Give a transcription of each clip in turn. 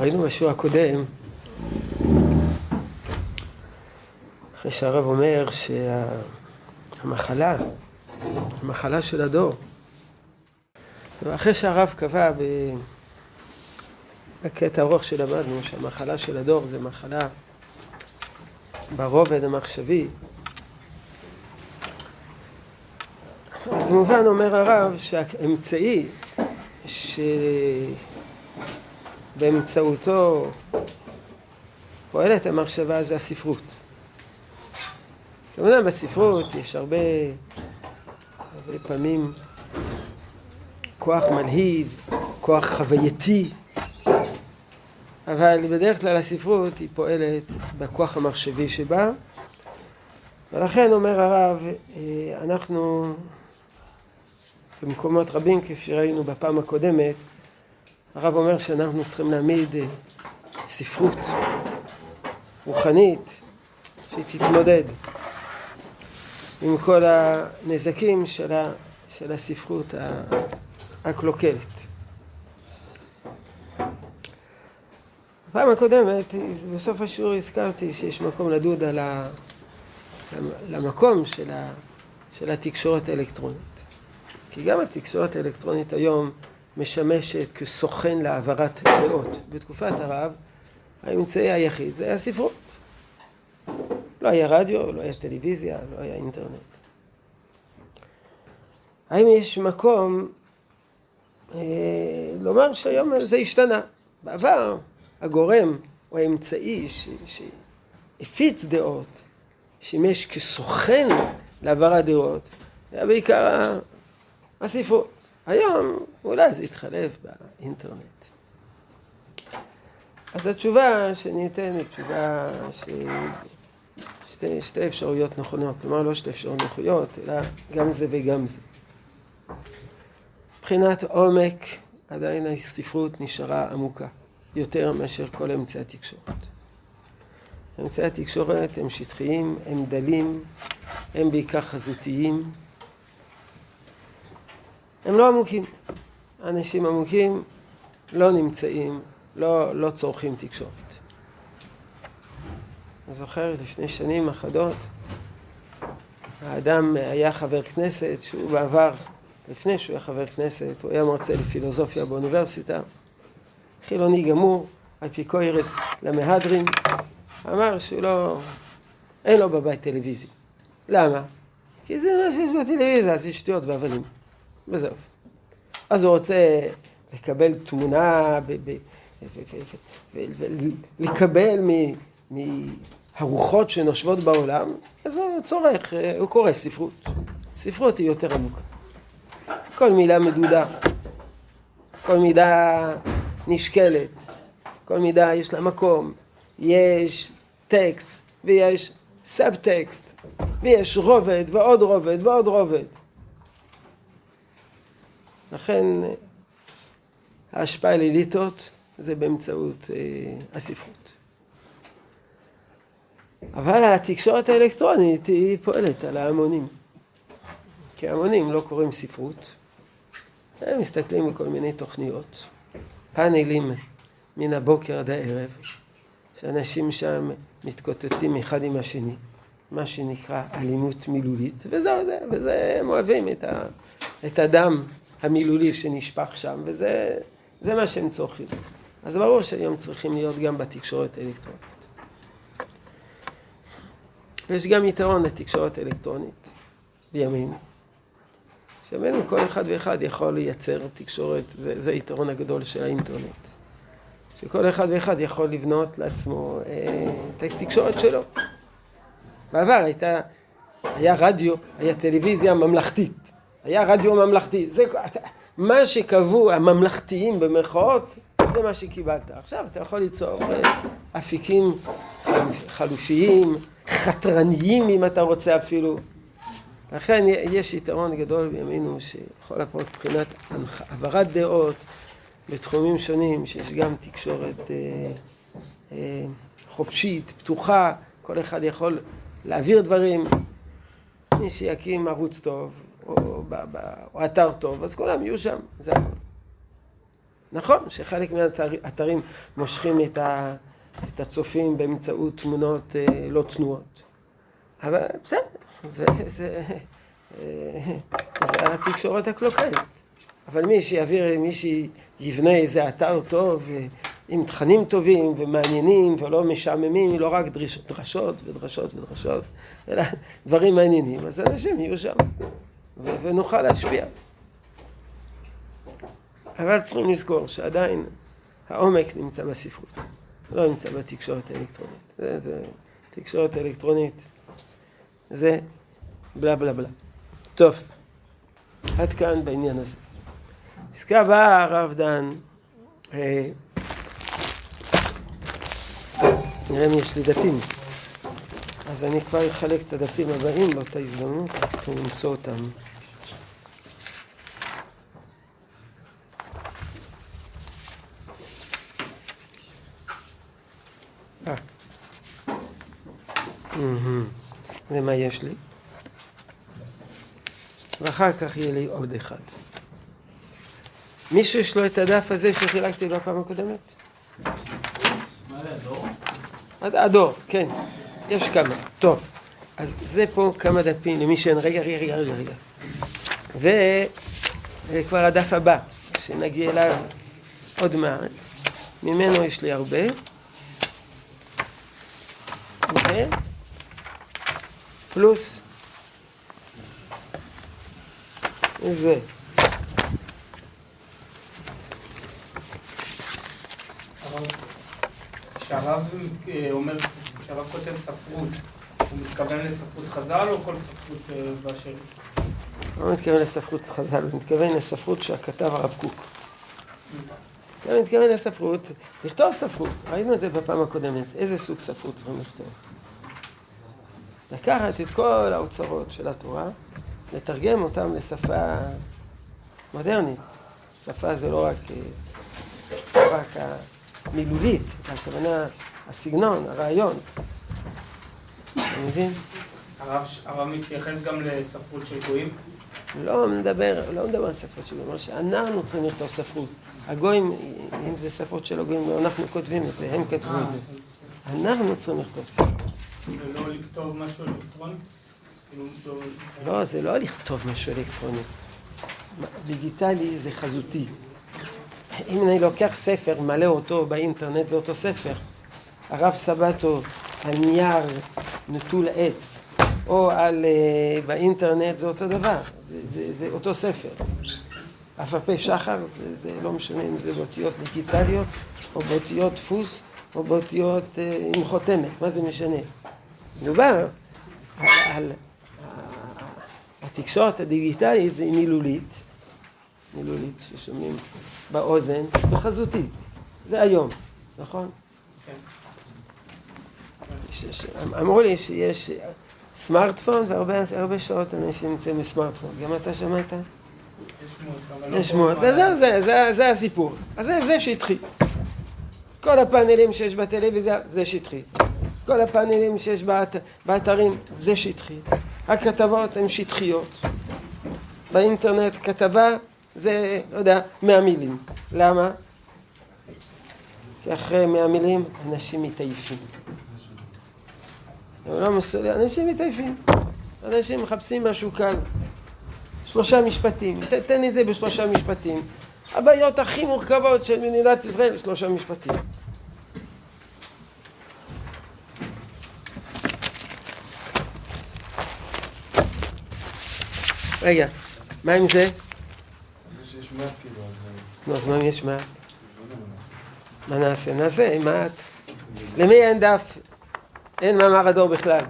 ראינו בשיעור הקודם, אחרי שהרב אומר שהמחלה, המחלה של הדור, ואחרי שהרב קבע בקטע ארוך שלמדנו שהמחלה של הדור זה מחלה ברובד המחשבי, אז מובן אומר הרב שהאמצעי שבאמצעותו פועלת המחשבה זה הספרות. כמובן בספרות יש הרבה, הרבה פעמים כוח מלהיב, כוח חווייתי, אבל בדרך כלל הספרות היא פועלת בכוח המחשבי שבה, ולכן אומר הרב, אה, אנחנו במקומות רבים, כפי שראינו בפעם הקודמת, הרב אומר שאנחנו צריכים להעמיד אה, ספרות רוחנית שהיא תתמודד עם כל הנזקים של, ה, של הספרות הקלוקלת. בפעם הקודמת, בסוף השיעור הזכרתי שיש מקום לדוד על ה... למקום של, ה... של התקשורת האלקטרונית. כי גם התקשורת האלקטרונית היום משמשת כסוכן להעברת דעות. בתקופת הרב, האמצעי היחיד זה היה ספרות. לא היה רדיו, לא היה טלוויזיה, לא היה אינטרנט. האם יש מקום אה, לומר שהיום זה השתנה? בעבר הגורם או האמצעי שהפיץ דעות, שימש כסוכן להעברת דעות, היה בעיקר הספרות. היום אולי זה יתחלף באינטרנט. אז התשובה שאני אתן היא תשובה ש... שתי, שתי אפשרויות נכונות, כלומר לא שתי אפשרויות נכונות, אלא גם זה וגם זה. מבחינת עומק, עדיין הספרות נשארה עמוקה, יותר מאשר כל אמצעי התקשורת. אמצעי התקשורת הם שטחיים, הם דלים, הם בעיקר חזותיים, הם לא עמוקים. אנשים עמוקים לא נמצאים, לא, לא צורכים תקשורת. אני זוכר לפני שנים אחדות, האדם היה חבר כנסת שהוא בעבר, לפני שהוא היה חבר כנסת, הוא היה מרצה לפילוסופיה באוניברסיטה, חילוני גמור, אפיקוירס למהדרין, אמר שהוא לא, אין לו בבית טלוויזיה. למה? כי זה מה שיש בטלוויזיה, זה שטויות והבלים. וזהו. אז הוא רוצה לקבל תמונה, ולקבל מהרוחות שנושבות בעולם, אז הוא צורך, הוא קורא ספרות. ספרות היא יותר עמוקה. כל מילה מדודה, כל מילה נשקלת, כל מילה יש לה מקום, יש טקסט ויש סאב-טקסט ויש רובד ועוד רובד ועוד רובד. לכן ההשפעה על אליטות זה באמצעות אה, הספרות. אבל התקשורת האלקטרונית היא פועלת על ההמונים. כי ההמונים לא קוראים ספרות, הם מסתכלים בכל מיני תוכניות, פאנלים מן הבוקר עד הערב, שאנשים שם מתקוטטים אחד עם השני, מה שנקרא אלימות מילולית, וזהו זה, וזה, הם אוהבים את, ה, את הדם המילולי שנשפך שם, וזה מה שהם צורכים. אז ברור שהיום צריכים להיות גם בתקשורת האלקטרונית. ויש גם יתרון לתקשורת אלקטרונית בימים. שבינינו כל אחד ואחד יכול לייצר תקשורת, זה היתרון הגדול של האינטרנט. שכל אחד ואחד יכול לבנות לעצמו אה, את התקשורת שלו. בעבר הייתה, היה רדיו, היה טלוויזיה ממלכתית. היה רדיו ממלכתי. זה, מה שקבעו הממלכתיים במרכאות, זה מה שקיבלת. עכשיו אתה יכול ליצור אה, אפיקים חלופיים, חתרניים אם אתה רוצה אפילו. לכן יש יתרון גדול בימינו שיכול הפעות מבחינת העברת דעות בתחומים שונים, שיש גם תקשורת אה, אה, חופשית, פתוחה, כל אחד יכול להעביר דברים. מי שיקים ערוץ טוב, או, או אתר טוב, אז כולם יהיו שם, זה הכול. נכון שחלק מהאתרים מושכים את, ה, את הצופים באמצעות תמונות אה, לא צנועות, אבל בסדר, זה, זה, אה, זה התקשורת הקלוקלת. אבל מי שיעביר, מי שיבנה איזה אתר טוב אה, עם תכנים טובים ומעניינים ולא משעממים, לא רק דרש, דרשות ודרשות ודרשות, אלא דברים מעניינים, אז אנשים יהיו שם ונוכל להשפיע. אבל צריכים לזכור שעדיין העומק נמצא בספרות, לא נמצא בתקשורת האלקטרונית. זה, זה תקשורת אלקטרונית, זה בלה בלה בלה. טוב, עד כאן בעניין הזה. פסקה הבאה, הרב דן, אה, נראה אם יש לי דפים. אז אני כבר אחלק את הדפים הבאים באותה הזדמנות, רק צריכים למצוא אותם. זה מה יש לי. ואחר כך יהיה לי עוד אחד. מישהו יש לו את הדף הזה שחילקתי בפעם הקודמת? מה זה, הדור? הדור, כן. יש כמה. טוב. אז זה פה כמה דפים למי שאין... רגע, רגע, רגע, רגע, רגע. וכבר הדף הבא, שנגיע אליו עוד מעט. ממנו יש לי הרבה. ו... פלוס זה. כשהרב אה, אומר, כשהרב כותב ספרות, הוא מתכוון לספרות חז"ל או כל ספרות אה, באשר? לא מתכוון לספרות חז"ל, הוא מתכוון לספרות שכתב הרב קוק. הוא מתכוון לספרות, לכתוב ספרות, ראינו את זה בפעם הקודמת, איזה סוג ספרות צריכים לכתוב. לקחת את כל האוצרות של התורה, לתרגם אותם לשפה מודרנית. שפה זה לא רק, אה, לא רק המילולית, הכוונה, הסגנון, הרעיון. אתה מבין? הרב מתייחס גם לספרות של גויים? לא מדבר, לא מדבר על ספרות של גויים, שאנחנו צריכים לכתוב ספרות. הגויים, אם זה ספרות של הגויים, אנחנו כותבים את זה, הם כתבו את זה. אנחנו צריכים לכתוב ספרות. כאילו, לא, זה לא לכתוב משהו אלקטרוני. דיגיטלי זה חזותי. אם אני לוקח ספר, מלא אותו באינטרנט, זה אותו ספר. הרב סבתו על נייר נטול עץ, או על, uh, באינטרנט, זה אותו דבר. זה, זה, זה אותו ספר. אף פי שחר, זה, זה לא משנה אם זה באותיות דיגיטליות, או באותיות דפוס, או באותיות uh, עם חותמת, מה זה משנה? מדובר על, על התקשורת הדיגיטלית זה מילולית, מילולית ששומעים באוזן, וחזותית. זה היום, נכון? כן. אמרו לי שיש סמארטפון והרבה שעות אנשים נמצאים בסמארטפון. גם אתה שמעת? יש שמועות, לא וזהו, זה, זה, זה הסיפור. אז זה, זה שהתחיל. כל הפאנלים שיש בטלוויזיה, זה שהתחיל. כל הפאנלים שיש באת, באתרים, זה שטחי. הכתבות הן שטחיות. באינטרנט כתבה זה, לא יודע, מאה מילים. למה? כי אחרי מאה מילים אנשים מתעייפים. לא מסודר, אנשים מתעייפים. אנשים מחפשים משהו קל. שלושה משפטים, תן לי זה בשלושה משפטים. הבעיות הכי מורכבות של מדינת ישראל, שלושה משפטים. רגע, מה עם זה? כאילו, נו, אז מה אם יש מעט? מה נעשה? נעשה עם מעט. למי אין דף? אין מאמר הדור בכלל.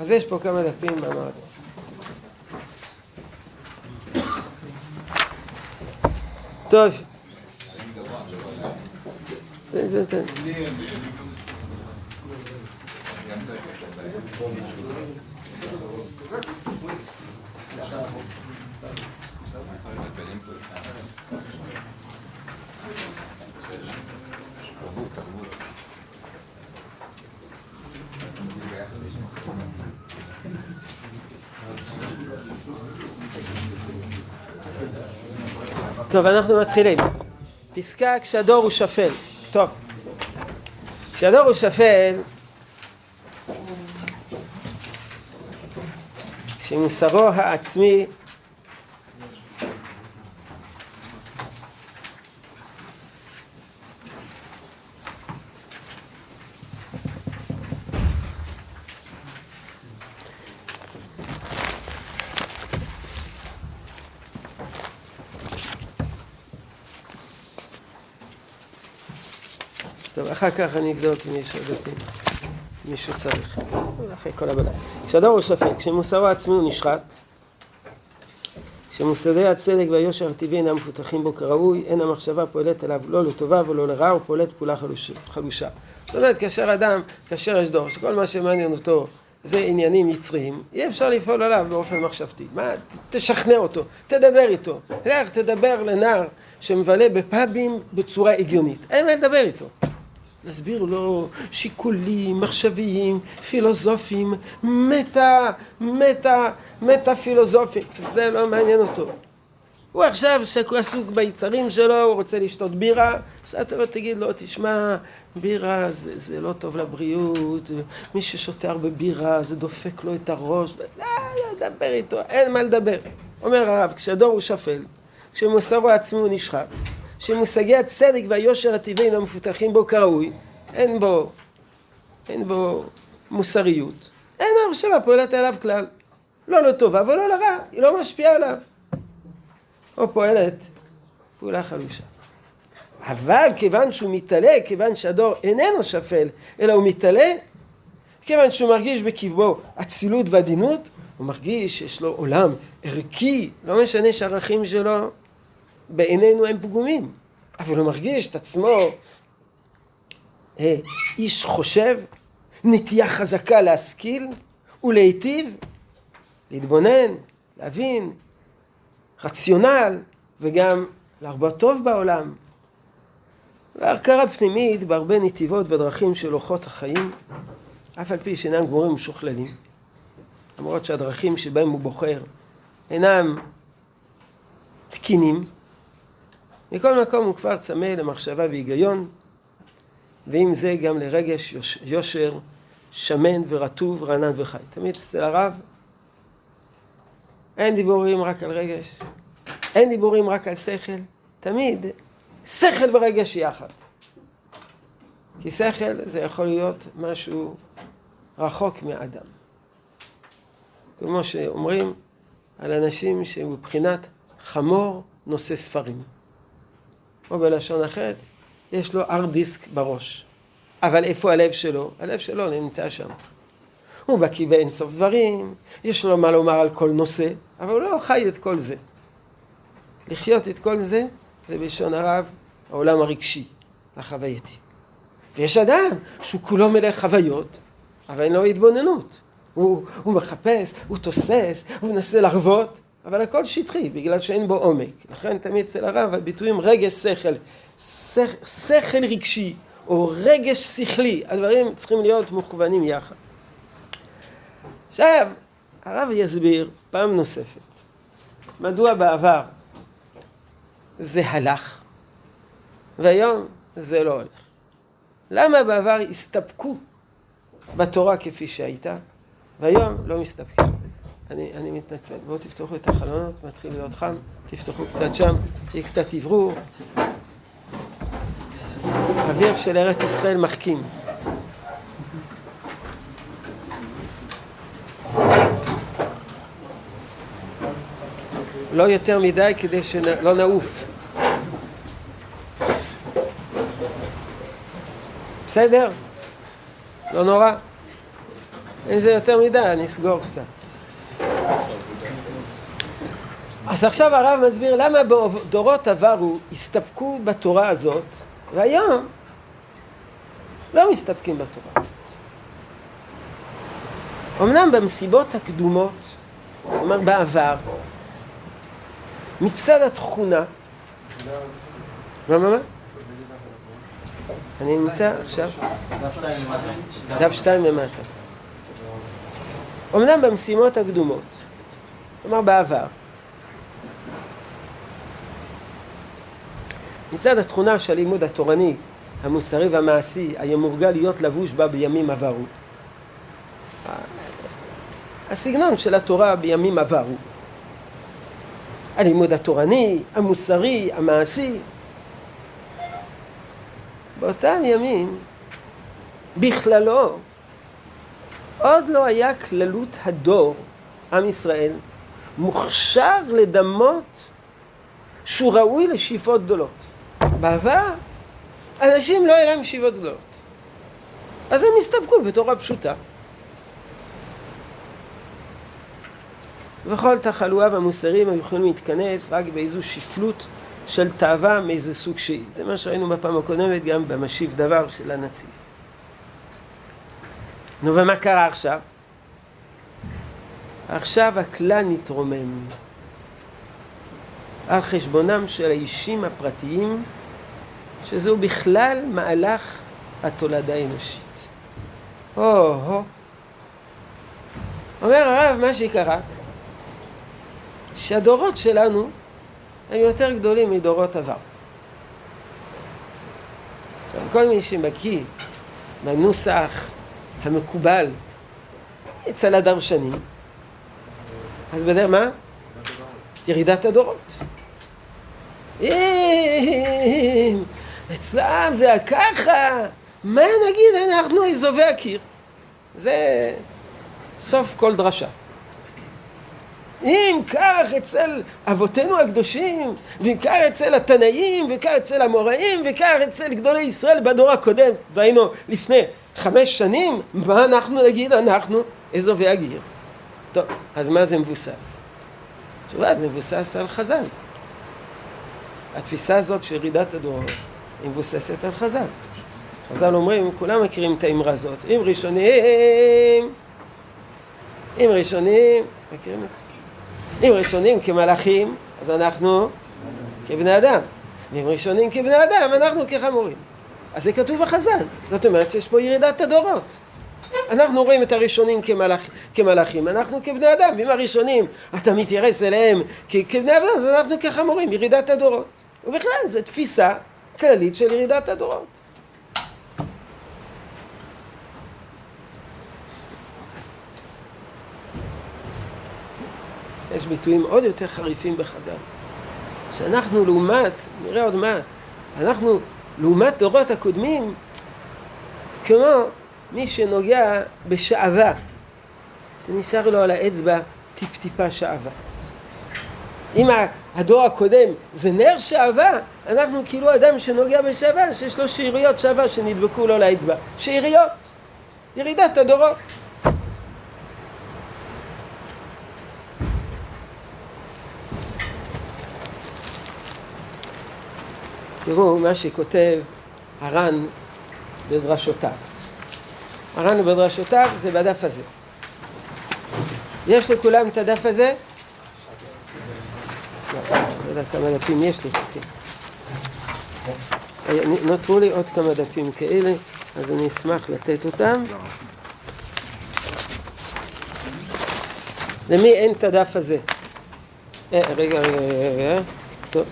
אז יש פה כמה דפים מאמר הדור. טוב. טוב, אנחנו מתחילים. פסקה כשהדור הוא שפל. טוב, כשהדור הוא שפל, שמוסרו העצמי טוב, אחר כך אני אבדוק אם יש עוד דפים. מישהו צריך. אחרי כל הבדל. כשהדור הוא ספק, כשמוסרו העצמי הוא נשחט, כשמוסדי הצדק והיושר הטבעי אינם מפותחים בו כראוי, אין המחשבה פועלת עליו לא לטובה ולא לרעה, פועלת פעולה חלושה. זאת אומרת, כאשר אדם, כאשר יש דור, שכל מה שמעניין אותו זה עניינים יצריים, אי אפשר לפעול עליו באופן מחשבתי. מה, תשכנע אותו, תדבר איתו. לך תדבר לנער שמבלה בפאבים בצורה הגיונית. אין מה לדבר איתו. להסביר לו שיקולים, מחשביים, פילוסופיים, מטה, מטה, מטה פילוסופיים, זה לא מעניין אותו. הוא עכשיו, שהוא עסוק ביצרים שלו, הוא רוצה לשתות בירה, שאתה לא תגיד לו, תשמע, בירה זה, זה לא טוב לבריאות, מי ששותה הרבה בירה זה דופק לו את הראש, לא, לא, דבר איתו, אין מה לדבר. אומר הרב, כשהדור הוא שפל, כשמוסרו העצמי הוא נשחט, שמושגי הצדק והיושר הטבעי לא מפותחים בו כראוי, אין בו, אין בו מוסריות, אין המחשבה פועלת עליו כלל. לא לטובה ולא לרע, היא לא משפיעה עליו. או פועלת פעולה חלושה. אבל כיוון שהוא מתעלה, כיוון שהדור איננו שפל, אלא הוא מתעלה, כיוון שהוא מרגיש בקברו אצילות ועדינות, הוא מרגיש שיש לו עולם ערכי, לא משנה שהערכים שלו בעינינו הם פגומים, אבל הוא מרגיש את עצמו אה, איש חושב, נטייה חזקה להשכיל ולהיטיב, להתבונן, להבין, רציונל וגם להרבות טוב בעולם. והכרה פנימית בהרבה נתיבות ודרכים של אורחות החיים, אף על פי שאינם גמורים ומשוכללים, למרות שהדרכים שבהם הוא בוחר אינם תקינים, מכל מקום הוא כבר צמא למחשבה והיגיון, ועם זה גם לרגש יושר שמן ורטוב, רענן וחי. תמיד אצל הרב אין דיבורים רק על רגש, אין דיבורים רק על שכל, תמיד שכל ורגש יחד. כי שכל זה יכול להיות משהו רחוק מאדם. כמו שאומרים על אנשים שמבחינת חמור נושא ספרים. או בלשון אחרת, יש לו ארד דיסק בראש. אבל איפה הלב שלו? הלב שלו נמצא שם. הוא בקיא באינסוף דברים, יש לו מה לומר על כל נושא, אבל הוא לא חי את כל זה. לחיות את כל זה, זה בלשון הרב העולם הרגשי, החווייתי. ויש אדם שהוא כולו מלא חוויות, אבל אין לו התבוננות. הוא, הוא מחפש, הוא תוסס, הוא מנסה לחוות, אבל הכל שטחי, בגלל שאין בו עומק. לכן תמיד אצל הרב הביטויים רגש שכל, שכל, שכל רגשי או רגש שכלי, הדברים צריכים להיות מוכוונים יחד. עכשיו, הרב יסביר פעם נוספת, מדוע בעבר זה הלך, והיום זה לא הולך. למה בעבר הסתפקו בתורה כפי שהייתה, והיום לא מסתפקים? אני, אני מתנצל. בואו תפתחו את החלונות, מתחיל להיות חם, תפתחו קצת שם, תהיה קצת אוורור. אוויר של ארץ ישראל מחכים. לא יותר מדי כדי שלא נעוף. בסדר? לא נורא. אם זה יותר מדי, אני אסגור קצת. אז עכשיו הרב מסביר למה בדורות עברו הסתפקו בתורה הזאת, והיום לא מסתפקים בתורה הזאת. אמנם במסיבות הקדומות, כלומר בעבר, מצד התכונה, מה מה מה? אני נמצא עכשיו, דף שתיים למטה. אמנם במשימות הקדומות, כלומר בעבר, מצד התכונה של הלימוד התורני, המוסרי והמעשי, היה מורגל להיות לבוש בה בימים עברו. הסגנון של התורה בימים עברו. הלימוד התורני, המוסרי, המעשי. באותם ימים, בכללו, עוד לא היה כללות הדור, עם ישראל, מוכשר לדמות שהוא ראוי לשאיפות גדולות. בעבר, אנשים לא היה להם שאיפות גדולות. אז הם הסתפקו בתורה פשוטה. וכל תחלואה והמוסרים היו יכולים להתכנס רק באיזו שפלות של תאווה מאיזה סוג שהיא. זה מה שראינו בפעם הקודמת גם במשיב דבר של הנציב. נו ומה קרה עכשיו? עכשיו הכלל נתרומם על חשבונם של האישים הפרטיים, שזהו בכלל מהלך התולדה האנושית. הו-הו. אומר הרב, מה שקרה, שהדורות שלנו הם יותר גדולים מדורות עבר. עכשיו, כל מי שמקיא בנוסח המקובל אצל הדרשנים, אז בדרך מה? ירידת הדורות. אם אצלם זה ככה, מה נגיד אנחנו אזובי הקיר? זה סוף כל דרשה. אם כך אצל אבותינו הקדושים, ואם כך אצל התנאים, וכך אצל המוראים, וכך אצל גדולי ישראל בדור הקודם, והיינו לפני חמש שנים, מה אנחנו נגיד? אנחנו אזובי הגיר. טוב, אז מה זה מבוסס? תשובה, זה מבוסס על חז"ל. התפיסה הזאת של ירידת הדורות היא מבוססת על חז"ל. חז"ל אומרים, כולם מכירים את האמרה הזאת, אם ראשונים, אם ראשונים, מכירים את זה? אם ראשונים כמלאכים, אז אנחנו כבני אדם. ואם ראשונים כבני אדם, אנחנו כחמורים. אז זה כתוב בחז"ל. זאת אומרת שיש פה ירידת הדורות. אנחנו רואים את הראשונים כמלאכ, כמלאכים, אנחנו כבני אדם, ואם הראשונים אתה מתייחס אליהם כבני אדם, אז אנחנו כחמורים, ירידת הדורות. ובכלל זו תפיסה כללית של ירידת הדורות. יש ביטויים עוד יותר חריפים בחז"ל, שאנחנו לעומת, נראה עוד מעט, אנחנו לעומת דורות הקודמים, כמו מי שנוגע בשעווה, שנשאר לו על האצבע טיפ-טיפה שעווה. אם הדור הקודם זה נר שעווה, אנחנו כאילו אדם שנוגע בשעווה, שיש לו שאריות שעווה שנדבקו לו לאצבע. שאריות, ירידת הדורות. תראו מה שכותב הר"ן בדרשותיו. הר"ן בדרשותיו זה בדף הזה. יש לכולם את הדף הזה? לא כמה דפים יש לי. נותרו לי עוד כמה דפים כאלה, אז אני אשמח לתת אותם. למי אין את הדף הזה? אה, רגע, רגע, רגע, טוב.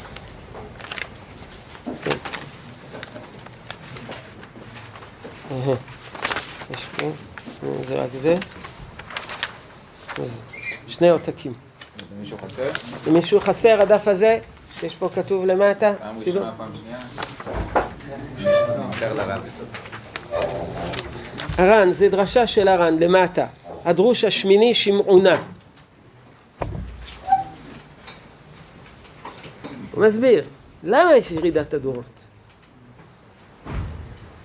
יש פה, זה רק זה. שני עותקים. מישהו חסר? למישהו חסר הדף הזה? שיש פה כתוב למטה? פעם ראשונה, פעם שנייה? הר"ן, זה דרשה של הר"ן, למטה. הדרוש השמיני שמעונה. הוא מסביר, למה יש ירידת הדורות?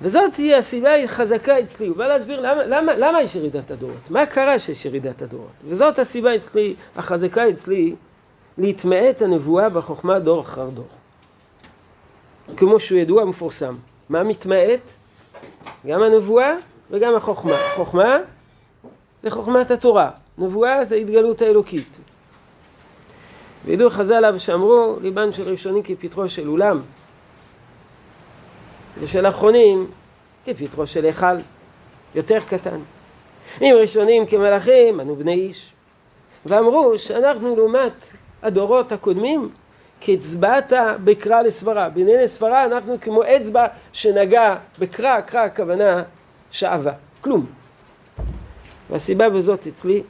וזאת תהיה הסיבה החזקה אצלי, הוא בא להסביר למה, למה, למה יש ירידת הדורות, מה קרה שיש ירידת הדורות, וזאת הסיבה אצלי, החזקה אצלי, להתמעט הנבואה בחוכמה דור אחר דור. כמו שהוא ידוע ומפורסם. מה מתמעט? גם הנבואה וגם החוכמה. חוכמה זה חוכמת התורה, נבואה זה התגלות האלוקית. וידעו חז"ל עליו שאמרו, ליבן של ראשונים כפתחו של אולם, ושל אחרונים כפתחו של היכל, יותר קטן. אם ראשונים כמלאכים, אנו בני איש. ואמרו שאנחנו לעומת הדורות הקודמים, כהצבעת בקרא לסברה. בענייני סברה אנחנו כמו אצבע שנגע בקרא, קרא הכוונה שעבה. כלום. והסיבה בזאת אצלי,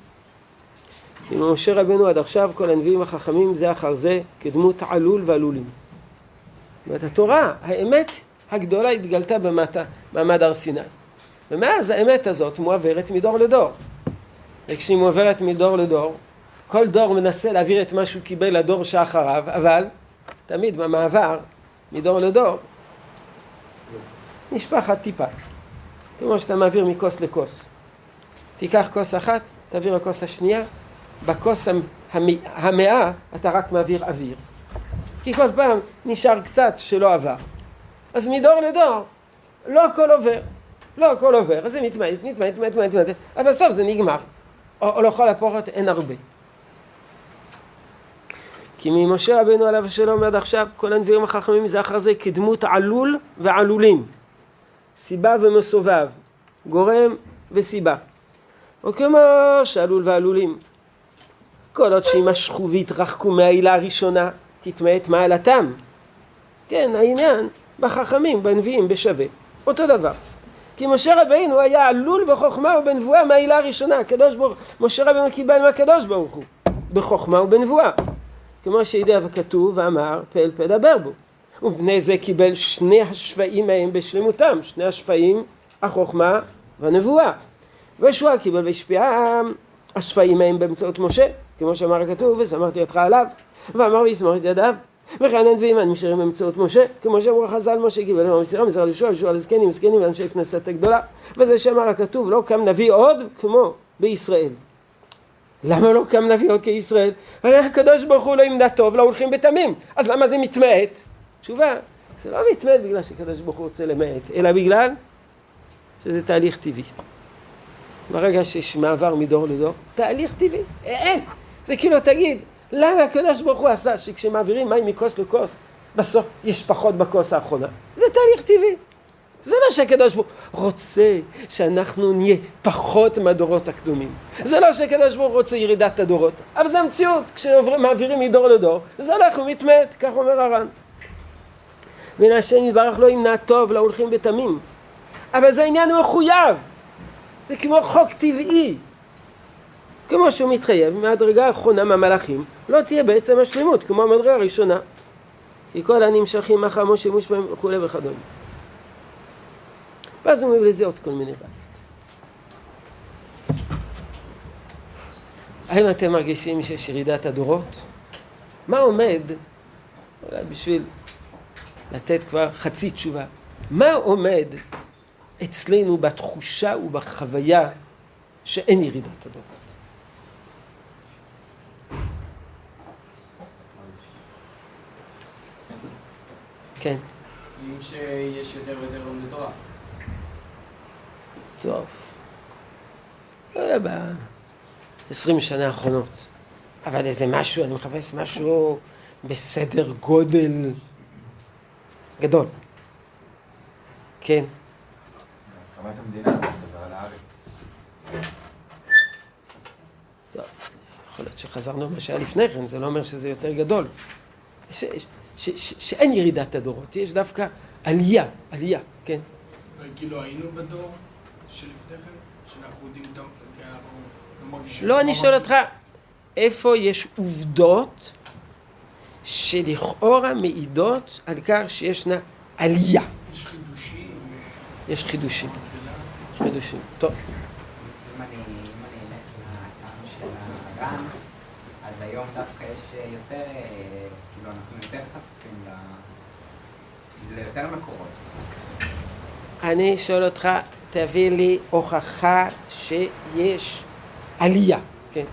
עם משה רבנו עד עכשיו כל הנביאים החכמים זה אחר זה כדמות עלול ועלולים. זאת אומרת, התורה, האמת הגדולה התגלתה במטה, מעמד הר סיני. ומאז האמת הזאת מועברת מדור לדור. וכשהיא מועברת מדור לדור, כל דור מנסה להעביר את מה שהוא קיבל לדור שאחריו, אבל תמיד במעבר מדור לדור נשפחת טיפה. כמו שאתה מעביר מכוס לכוס. תיקח כוס אחת, תעביר לכוס השנייה, בכוס המאה אתה רק מעביר אוויר. כי כל פעם נשאר קצת שלא עבר. אז מדור לדור לא הכל עובר. לא הכל עובר, אז זה מתמעט, מתמעט, מתמעט, מתמעט, אבל בסוף זה נגמר. או, או לכל הפוחות אין הרבה. כי ממשה רבנו עליו השלום עד עכשיו כל הנביאים החכמים זה אחר זה כדמות עלול ועלולים. סיבה ומסובב, גורם וסיבה. או כמו שעלול ועלולים. כל עוד שימשכו והתרחקו מהעילה הראשונה, תתמעט מעלתם. כן, העניין בחכמים, בנביאים, בשווה. אותו דבר. כי משה רבינו היה עלול בחוכמה ובנבואה מהעילה הראשונה. הקדוש ברוך משה רבינו קיבל מהקדוש ברוך הוא, בחוכמה ובנבואה. כמו שידע וכתוב ואמר פה אל פה דבר בו. ובני זה קיבל שני השפעים מהם בשלמותם, שני השפעים, החוכמה והנבואה. וישועה קיבל והשפיע השפעים מהם באמצעות משה, כמו שאמר הכתוב, ושמחתי אותך עליו, ואמר וישמח את ידיו. וכאן הנביאים הנמשרים באמצעות משה, כמו שאמרו חז"ל משה קיבל אמר מסירה, מסירה לישוע, לישוע לזקנים, זקנים ואנשי כנסת הגדולה. וזה שאמר הכתוב, לא קם נביא עוד כמו בישראל. למה לא קם נביא עוד כישראל? הרי הקדוש ברוך הוא לא ימדע טוב, לא הולכים בתמים. אז למה זה מתמעט? תשובה, זה לא מתמעט בגלל שקדוש ברוך הוא רוצה למעט, אלא בגלל שזה תהליך טבעי. ברגע שיש מעבר מדור לדור, תהליך טבעי, אין. זה כאילו תגיד, למה הקדוש ברוך הוא עשה שכשמעבירים מים מכוס לכוס, בסוף יש פחות בכוס האחרונה? זה תהליך טבעי. זה לא שהקדוש ברוך הוא רוצה שאנחנו נהיה פחות מהדורות הקדומים. זה לא שהקדוש ברוך הוא רוצה ירידת הדורות. אבל זה המציאות, כשמעבירים מדור לדור, זה הולך ומתמעט, כך אומר הר"ן. והנה השם יתברך לא ימנע טוב להולכים בתמים. אבל זה עניין מחויב. זה כמו חוק טבעי. כמו שהוא מתחייב מהדרגה האחרונה מהמלאכים, לא תהיה בעצם השלמות, כמו המדרגה הראשונה. כי כל הנמשכים משה שימוש בהם וכולי וכדומה. ואז הוא מביא לזה עוד כל מיני בעיות. האם אתם מרגישים שיש ירידת הדורות? מה עומד, אולי בשביל לתת כבר חצי תשובה, מה עומד אצלנו בתחושה ובחוויה שאין ירידת הדורות? כן. אם שיש יותר ויותר לומדי תורה. טוב. לא יודע, ב-20 שנה האחרונות. אבל איזה משהו, אני מחפש משהו בסדר גודל גדול. כן. הקמת המדינה, חזרה לארץ. טוב, יכול להיות שחזרנו מה שהיה לפני כן, זה לא אומר שזה יותר גדול. ש, ש, ש, ש, שאין ירידת הדורות, יש דווקא עלייה, עלייה, כן. כאילו היינו בדור שלפני כן, שאנחנו יודעים כי אנחנו לא מרגישים... לא, אני שואל אותך, איפה יש עובדות שלכאורה מעידות על כך שישנה עלייה? יש חידושים. יש חידושים. יש חידושים. טוב. אם אני, אלך לטעם של הר"ן, היום דווקא יש יותר, אה, כאילו אנחנו יותר חשופים ל- ליותר מקורות. אני שואל אותך, תביא לי הוכחה שיש עלייה. כן.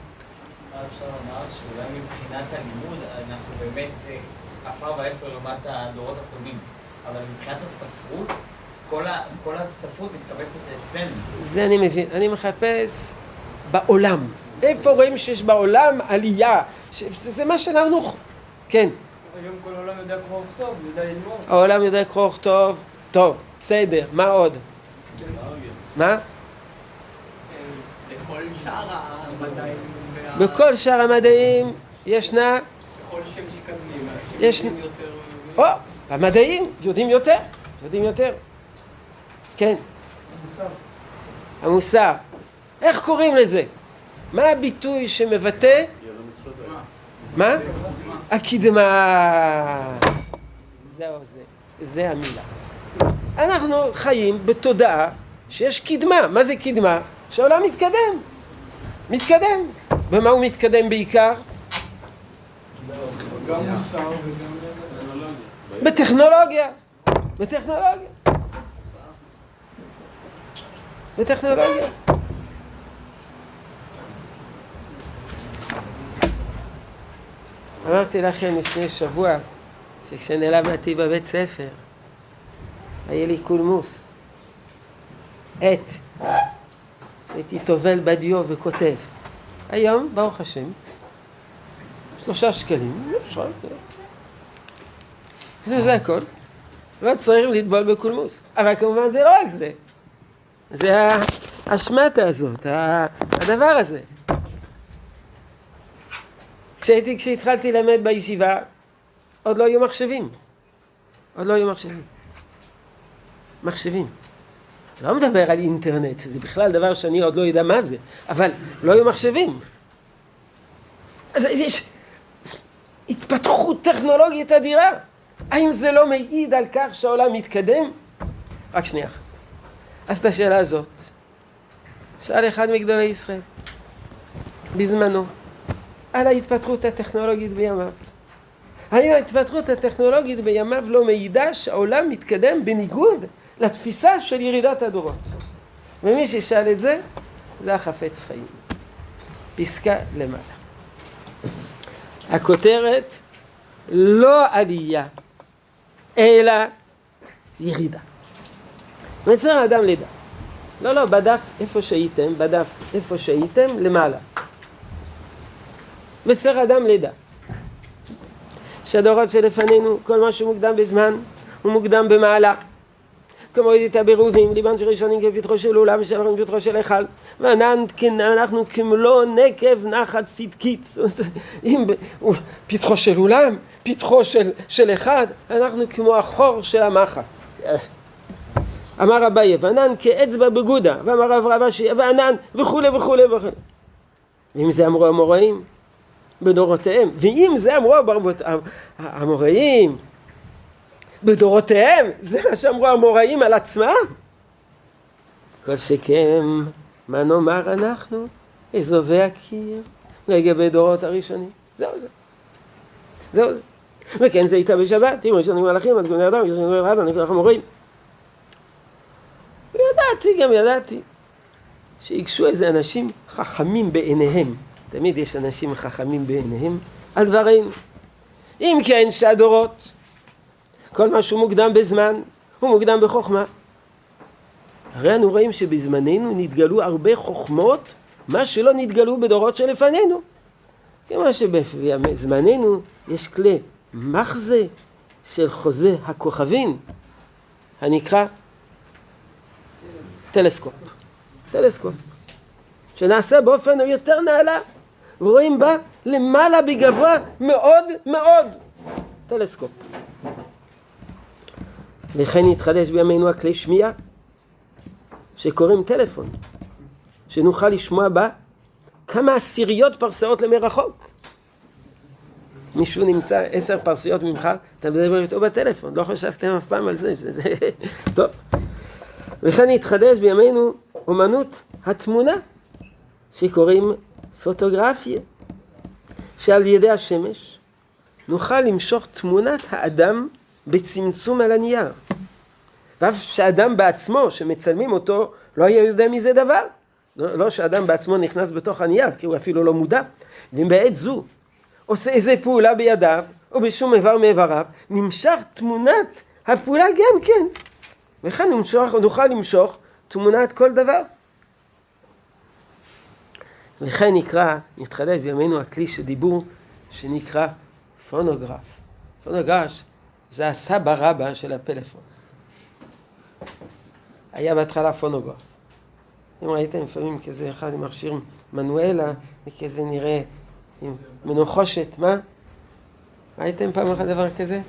מה אפשר לומר? שאולי מבחינת הלימוד אנחנו באמת אה, עפר ואפר לעומת הדורות הקודמים, אבל מבחינת הספרות, כל, ה, כל הספרות מתכווצת אצלנו. זה אני מבין. אני מחפש בעולם. איפה רואים שיש בעולם עלייה? ש- זה זה מה שאנחנו... כן. היום כל העולם יודע קרוא וכתוב, יודע ללמוד. העולם יודע קרוא וכתוב. טוב, בסדר. מה עוד? מה? לכל שאר המדעים, בכל שאר המדעים ישנה, ככל שמתקדמים, יש... יודעים יותר... או, המדעים יודעים יותר, יודעים יותר. כן. המוסר. איך קוראים לזה? מה הביטוי שמבטא? מה? הקדמה. זהו זה, זה המילה. אנחנו חיים בתודעה שיש קדמה. מה זה קדמה? שהעולם מתקדם. מתקדם. במה הוא מתקדם בעיקר? גם מוסר וגם... בטכנולוגיה. בטכנולוגיה. בטכנולוגיה. אמרתי לכם לפני שבוע שכשנלמדתי בבית ספר היה לי קולמוס, עט, שהייתי טובל בדיו וכותב. היום, ברוך השם, שלושה שקלים, אפשר, וזה הכל. לא צריך לטבול בקולמוס. אבל כמובן זה לא רק זה. זה האשמטה הזאת, הדבר הזה. כשהייתי, כשהתחלתי ללמד בישיבה, עוד לא היו מחשבים. עוד לא היו מחשבים. מחשבים. לא מדבר על אינטרנט, שזה בכלל דבר שאני עוד לא יודע מה זה, אבל לא היו מחשבים. אז יש התפתחות טכנולוגית אדירה. האם זה לא מעיד על כך שהעולם מתקדם? רק שנייה אחת. אז את השאלה הזאת שאל אחד מגדולי ישראל בזמנו על ההתפתחות הטכנולוגית בימיו. האם ההתפתחות הטכנולוגית בימיו לא מעידה שהעולם מתקדם בניגוד לתפיסה של ירידת הדורות? ומי ששאל את זה, זה החפץ חיים. פסקה למעלה. הכותרת לא עלייה, אלא ירידה. מצר האדם לידה. לא, לא, בדף איפה שהייתם, בדף איפה שהייתם, למעלה. מצר אדם לידה. שהדורות שלפנינו, כל מה שמוקדם בזמן, הוא מוקדם במעלה. כמו ידיעת ברובים, ליבן של ראשונים כפתחו של אולם ושל כפתחו של היכל. ואנחנו כמלוא נקב נחת צדקית. אם פתחו של אולם, פתחו של, של אחד, אנחנו כמו החור של המחט. אמר אביי, וענן כאצבע בגודה, ואמר רב רבשי, וענן וכולי וכולי וכולי. ואם זה אמרו המוראים בדורותיהם, ואם זה אמרו המוראים בדורותיהם, זה מה שאמרו המוראים על עצמם? כל שכן, מה נאמר אנחנו? אזובי הקיר לגבי דורות הראשונים. זהו זה. זהו זה. וכן זה איתה בשבת, אם ראשונים מלאכים, עד גוני אדם, ראשונים רב, אני קורא לך מורים. וידעתי, גם ידעתי, שיגשו איזה אנשים חכמים בעיניהם, תמיד יש אנשים חכמים בעיניהם, על דברינו. אם כן שהדורות, כל מה שהוא מוקדם בזמן, הוא מוקדם בחוכמה. הרי אנו רואים שבזמננו נתגלו הרבה חוכמות, מה שלא נתגלו בדורות שלפנינו. כמו שבזמננו יש כלי מחזה של חוזה הכוכבים, הנקרא טלסקופ. טלסקופ. שנעשה באופן יותר נעלה, ורואים בה למעלה בגבוה מאוד מאוד. טלסקופ. וכן יתחדש בימינו הכלי שמיעה שקוראים טלפון, שנוכל לשמוע בה כמה עשיריות פרסאות למרחוק. מישהו נמצא עשר פרסיות ממך, אתה מדבר איתו בטלפון, לא חשבתם אף פעם על זה, שזה... טוב. וכן יתחדש בימינו אומנות התמונה, שקוראים פוטוגרפיה, שעל ידי השמש נוכל למשוך תמונת האדם בצמצום על הנייר. ואף שאדם בעצמו, שמצלמים אותו, לא היה יודע מזה דבר. לא, לא שאדם בעצמו נכנס בתוך הנייר, כי הוא אפילו לא מודע. ואם בעת זו עושה איזה פעולה בידיו, או בשום איבר מאיבריו, נמשך תמונת הפעולה גם כן. וכאן נוכל למשוך תמונת כל דבר. וכן נקרא, נתחדש בימינו הכלי של דיבור שנקרא פונוגרף. פונוגרף זה הסבא רבא של הפלאפון. היה בהתחלה פונוגרף. אם ראיתם לפעמים כזה אחד עם מכשיר מנואלה וכזה נראה עם מנוחושת, מה? ראיתם פעם אחת דבר כזה?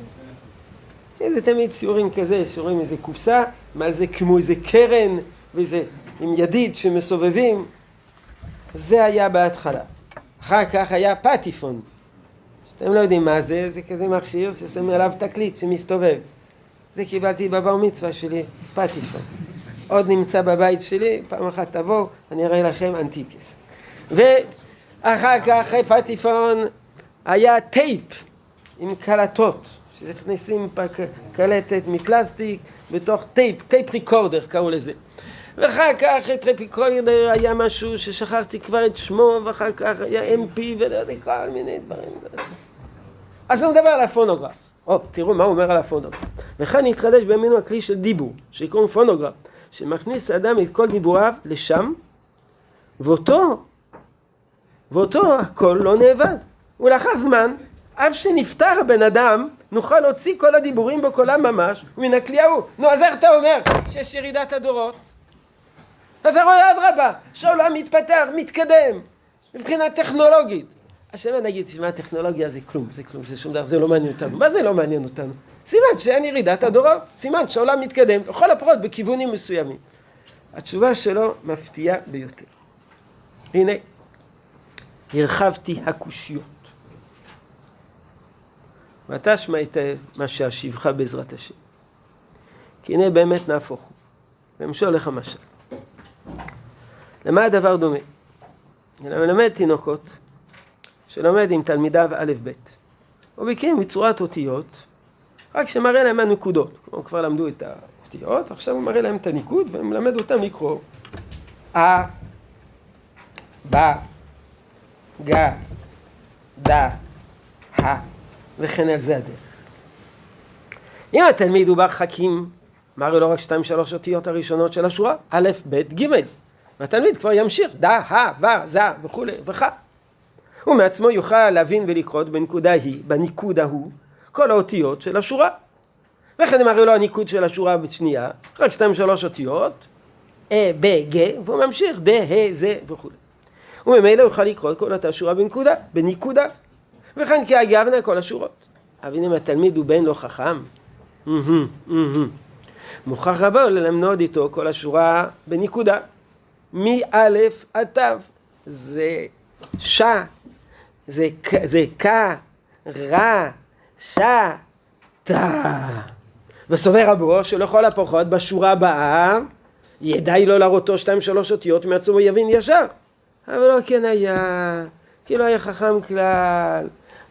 זה תמיד ציורים כזה, שרואים איזה קופסה, מעל זה כמו איזה קרן, ואיזה עם ידיד שמסובבים. זה היה בהתחלה. אחר כך היה פטיפון. שאתם לא יודעים מה זה, זה כזה מכשיר ששמים עליו תקליט שמסתובב. זה קיבלתי בבר מצווה שלי, פטיפון. עוד נמצא בבית שלי, פעם אחת תבואו, אני אראה לכם אנטיקס. ואחר כך, אחרי פטיפון, היה טייפ עם קלטות, שמכניסים קלטת מפלסטיק בתוך טייפ, tape recorder קראו לזה. ואחר כך tape recorder היה משהו ששכחתי כבר את שמו, ואחר כך היה MP ולא יודע, כל מיני דברים. אז הוא מדבר על הפונוגרף. או, תראו מה הוא אומר על הפונוגרף. וכאן התחדש בימינו הכלי של דיבור, שקוראים פונוגרף, שמכניס האדם את כל דיבוריו לשם, ואותו, ואותו הכל לא נאבד. ולאחר זמן, אף שנפטר הבן אדם, נוכל להוציא כל הדיבורים בקולם ממש, מן הכלי ההוא. נו, אז איך אתה אומר שיש ירידת הדורות? אתה רואה אדרבה, שהעולם מתפתח, מתקדם, מבחינה טכנולוגית. השם נגיד, תשמע, הטכנולוגיה זה כלום, זה כלום, זה שום דבר, זה לא מעניין אותנו. מה זה לא מעניין אותנו? סימן שאין ירידת הדורות, סימן שהעולם מתקדם, לכל הפחות בכיוונים מסוימים. התשובה שלו מפתיעה ביותר. הנה, הרחבתי הקושיות. ואתה שמע היטב מה שאשיבך בעזרת השם. כי הנה באמת נהפוך הוא. ואמשול לך משל. למה הדבר דומה? מלמד תינוקות שלומד עם תלמידיו א' ב'. הוא מקים בצורת אותיות, רק שמראה להם הנקודות. כלומר, כבר למדו את האותיות, עכשיו הוא מראה להם את הניקוד ומלמד אותם לקרוא א, ב, ג, ד, ה, וכן על זה הדרך. אם התלמיד הוא בר חכים, מראה לו רק שתיים שלוש אותיות הראשונות של השורה, א', ב', ג', והתלמיד כבר ימשיך, ד, ה, ו, ז וכולי וכ. הוא מעצמו יוכל להבין ולקרות בנקודה היא, בניקוד ההוא, כל האותיות של השורה. וכן מראה לו הניקוד של השורה בשנייה, רק שתיים שלוש אותיות, אה, ב, ג, והוא ממשיך, ד, ה, זה וכו'. וממילא יוכל לקרוא כל אותה שורה בנקודה, בניקודה. וכן כי אגבנה כל השורות. אבל אם התלמיד הוא בן לא חכם, מוכרח רבו ללמדוד איתו כל השורה בנקודה. מא' עד ת'. זה ש, זה כ, רע, ש, ת. וסובר רבו שלכל הפחות בשורה הבאה ידעי לו להראותו שתיים שלוש אותיות מעצמו יבין ישר. אבל לא כן היה, כי לא היה חכם כלל.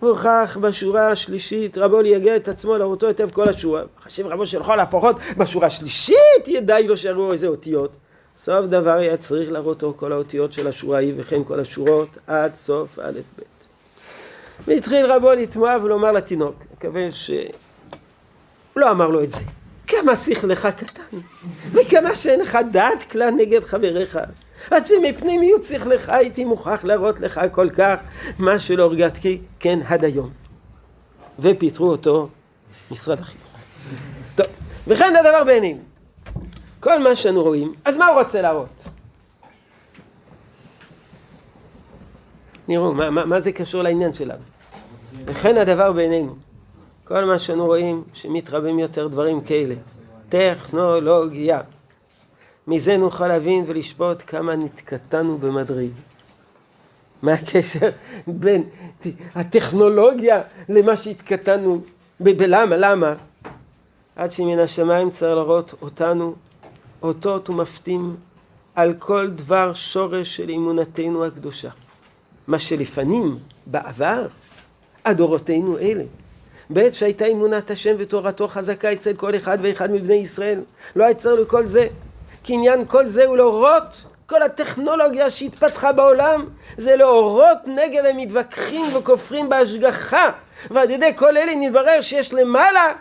הוכח בשורה השלישית, רבו ליגע את עצמו להראותו היטב כל השורה. חשב רבו שלכל הפחות בשורה השלישית ידעי לו שיראו איזה אותיות. סוף דבר היה צריך להראותו כל האותיות של השורה ההיא וכן כל השורות עד סוף א' ב'. והתחיל רבו לתמוה ולומר לתינוק, מקווה ש... הוא לא אמר לו את זה. כמה שכלך קטן, וכמה שאין לך דעת כלל נגד חבריך. עד שמפנימיות שכלך הייתי מוכרח להראות לך כל כך מה שלא הרגעתי כן עד היום. ופיטרו אותו משרד החינוך. טוב, וכן הדבר בעינינו. כל מה שאנו רואים, אז מה הוא רוצה להראות? נראו, מה, מה, מה זה קשור לעניין שלנו? וכן הדבר בעינינו. כל מה שאנו רואים, שמתרבים יותר דברים כאלה. טכנולוגיה. מזה נוכל להבין ולשפוט כמה נתקטענו במדריד. מה הקשר בין הטכנולוגיה למה שהתקטענו? בלמה? למה? עד שמן השמיים צריך לראות אותנו אותות ומפתים על כל דבר שורש של אמונתנו הקדושה. מה שלפנים, בעבר, הדורותינו אלה. בעת שהייתה אמונת השם ותורתו חזקה אצל כל אחד ואחד מבני ישראל, לא היה צריך לכל זה. כי עניין כל זה הוא להורות, כל הטכנולוגיה שהתפתחה בעולם, זה להורות נגד המתווכחים וכופרים בהשגחה. ועל ידי כל אלה נתברר שיש למעלה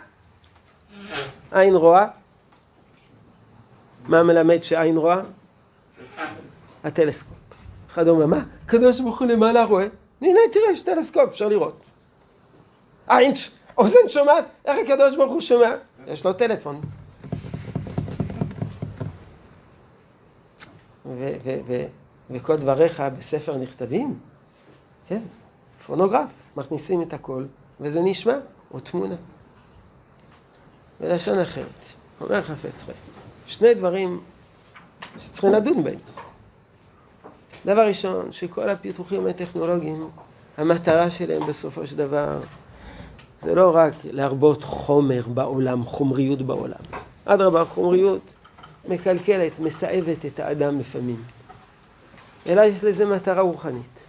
עין רואה. מה מלמד שעין רואה? הטלסקופ. אחד אומר, מה? הקדוש ברוך הוא למעלה רואה? הנה, תראה, יש טלסקופ, אפשר לראות. עין, אוזן שומעת, איך הקדוש ברוך הוא שומע? יש לו טלפון. וכל דבריך בספר נכתבים, כן, פונוגרף, מכניסים את הכל וזה נשמע, או תמונה. בלשון אחרת, אומר חפץ חיים, שני דברים שצריכים לדון בהם. דבר ראשון, שכל הפיתוחים הטכנולוגיים, המטרה שלהם בסופו של דבר זה לא רק להרבות חומר בעולם, חומריות בעולם. אדרבה, חומריות מקלקלת, מסאבת את האדם לפעמים. אלא יש לזה מטרה רוחנית.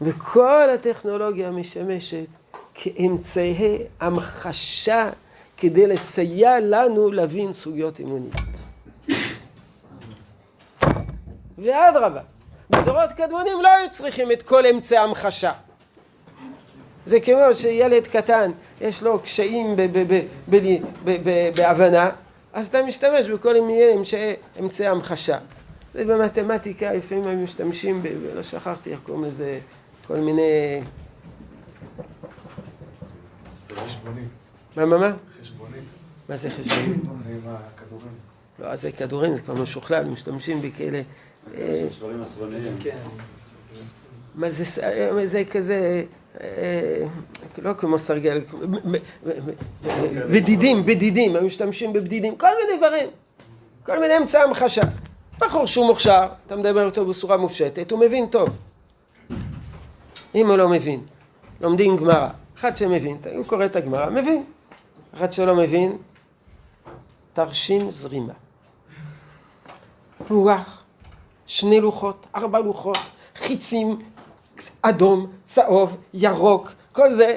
וכל הטכנולוגיה משמשת כאמצעי המחשה כדי לסייע לנו להבין סוגיות אמוניות. ואדרבה, בדורות קדמונים לא היו צריכים את כל אמצעי המחשה. זה כמו שילד קטן יש לו קשיים בהבנה, אז אתה משתמש בכל מיני אמצעי המחשה. זה במתמטיקה, לפעמים הם משתמשים, ב, לא שכחתי איך קוראים לזה, כל מיני... חשבונים. מה, מה, מה? חשבונים. מה זה חשבונים? זה עם הכדורים. לא, זה כדורים, זה כבר משוכלל, משתמשים בכאלה... אה, דברים עשרוניים. מה זה, זה כזה, אה, לא כמו סרגל, בדידים, בדידים, הם משתמשים בבדידים, כל מיני דברים, כל מיני אמצעי המחשה. בחור שהוא מוכשר, אתה מדבר איתו בצורה מופשטת, הוא מבין טוב. אם הוא לא מבין, לומדים גמרא. אחד שמבין, הוא קורא את הגמרא, מבין. אחד שלא מבין, תרשים זרימה. לוח, שני לוחות, ארבע לוחות, חיצים, אדום, צהוב, ירוק, כל זה.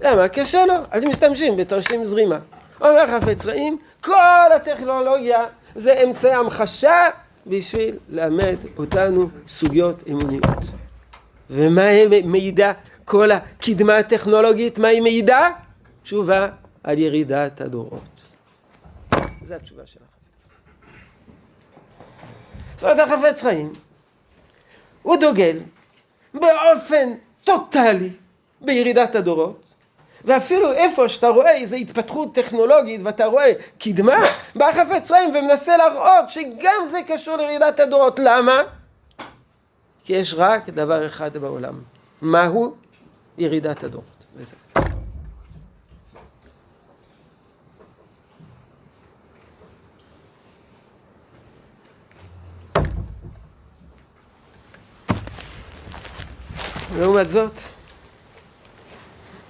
למה? קשה לו, אז משתמשים בתרשים זרימה. אומר חפץ רעים, כל הטכנולוגיה זה אמצעי המחשה בשביל לאמד אותנו סוגיות אמוניות. ומה היא מעידה? כל הקדמה הטכנולוגית, מה היא מעידה? תשובה על ירידת הדורות. זו התשובה של החפץ. זאת אומרת, החפץ חיים, הוא דוגל באופן טוטאלי בירידת הדורות, ואפילו איפה שאתה רואה איזו התפתחות טכנולוגית ואתה רואה קדמה, בא חפץ חיים ומנסה להראות שגם זה קשור לירידת הדורות. למה? כי יש רק דבר אחד בעולם. מהו? ירידת הדורות. וזה לעומת זאת,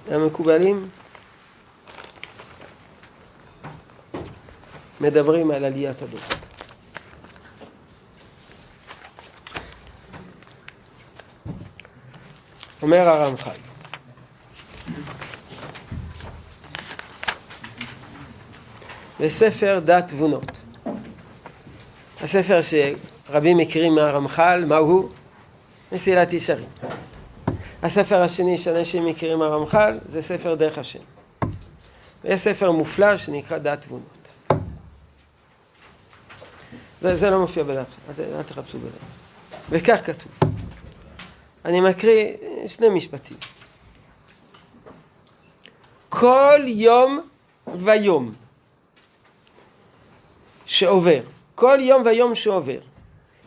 המקובלים מדברים על עליית הדורות. אומר הרמח"ל, בספר דת תבונות, הספר שרבים מכירים מהרמח"ל, מהו? מסילת ישרים. הספר השני שאנשים מכירים מהרמח"ל זה ספר דרך השם. ויש ספר מופלא שנקרא דת תבונות. זה, זה לא מופיע בדף, אל תחפשו בדף. וכך כתוב. אני מקריא שני משפטים. כל יום ויום שעובר, כל יום ויום שעובר,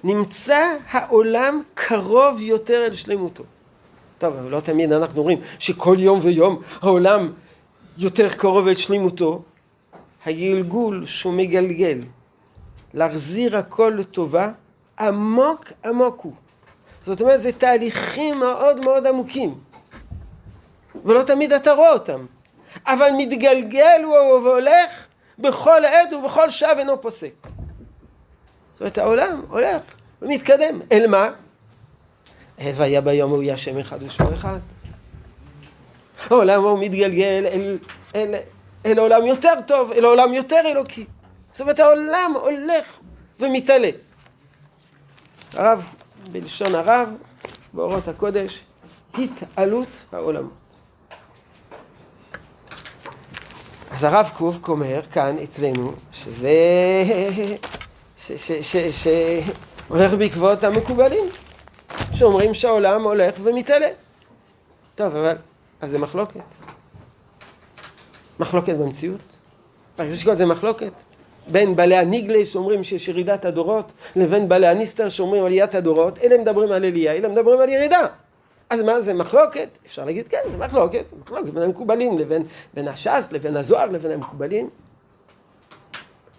נמצא העולם קרוב יותר אל שלמותו. טוב, אבל לא תמיד אנחנו רואים שכל יום ויום העולם יותר קרוב אל שלמותו. הגלגול שהוא מגלגל, להחזיר הכל לטובה, עמוק עמוק הוא. זאת אומרת, זה תהליכים מאוד מאוד עמוקים. ולא תמיד אתה רואה אותם. אבל מתגלגל הוא והולך בכל עת ובכל שעה אינו פוסק. זאת אומרת, העולם הולך ומתקדם. אל מה? והיה ביום הוא יהיה השם אחד ושמו אחד. העולם הוא מתגלגל אל, אל, אל עולם יותר טוב, אל עולם יותר אלוקי. זאת אומרת, העולם הולך ומתעלה. הרב בלשון הרב, באורות הקודש, התעלות העולמות. אז הרב קוק אומר כאן אצלנו שזה... שהולך בעקבות המקובלים, שאומרים שהעולם הולך ומתעלה. טוב, אבל... אז זה מחלוקת. מחלוקת במציאות. יש כל זה מחלוקת. בין בעלי הניגלה שאומרים שיש ירידת הדורות, לבין בעלי הניסטר שאומרים עליית הדורות, אלה מדברים על עלייה, אלה מדברים על ירידה. אז מה זה מחלוקת? אפשר להגיד כן, זה מחלוקת, מחלוקת בין המקובלים לבין בין הש"ס, לבין הזוהר, לבין המקובלים.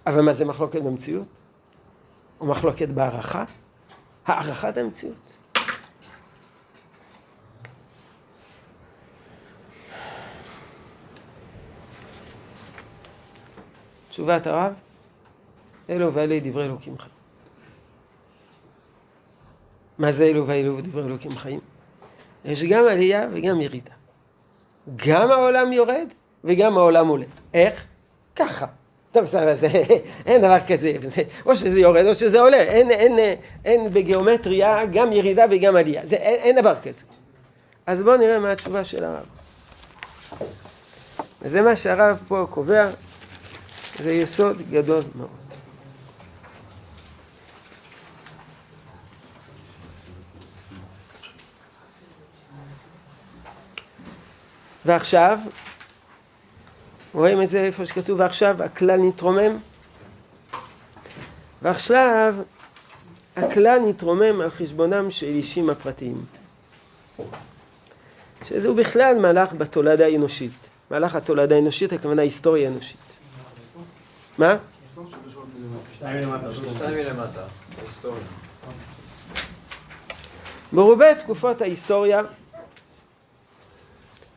אבל מה זה מחלוקת במציאות? או מחלוקת בהערכה? הערכת המציאות. תשובת הרב, אלו ואלה דברי אלוקים חיים. מה זה אלו ואלו דברי אלוקים חיים? יש גם עלייה וגם ירידה. גם העולם יורד וגם העולם עולה. איך? ככה. טוב, בסדר, אין דבר כזה, זה, או שזה יורד או שזה עולה, אין, אין, אין בגיאומטריה גם ירידה וגם עלייה, זה, אין, אין דבר כזה. אז בואו נראה מה התשובה של הרב. וזה מה שהרב פה קובע, זה יסוד גדול מאוד. ועכשיו, רואים את זה איפה שכתוב ועכשיו הכלל נתרומם? ועכשיו הכלל נתרומם על חשבונם של אישים הפרטיים. שזהו בכלל מהלך בתולדה האנושית. מהלך התולדה האנושית, הכוונה היסטוריה אנושית. מה? ברובי תקופות ההיסטוריה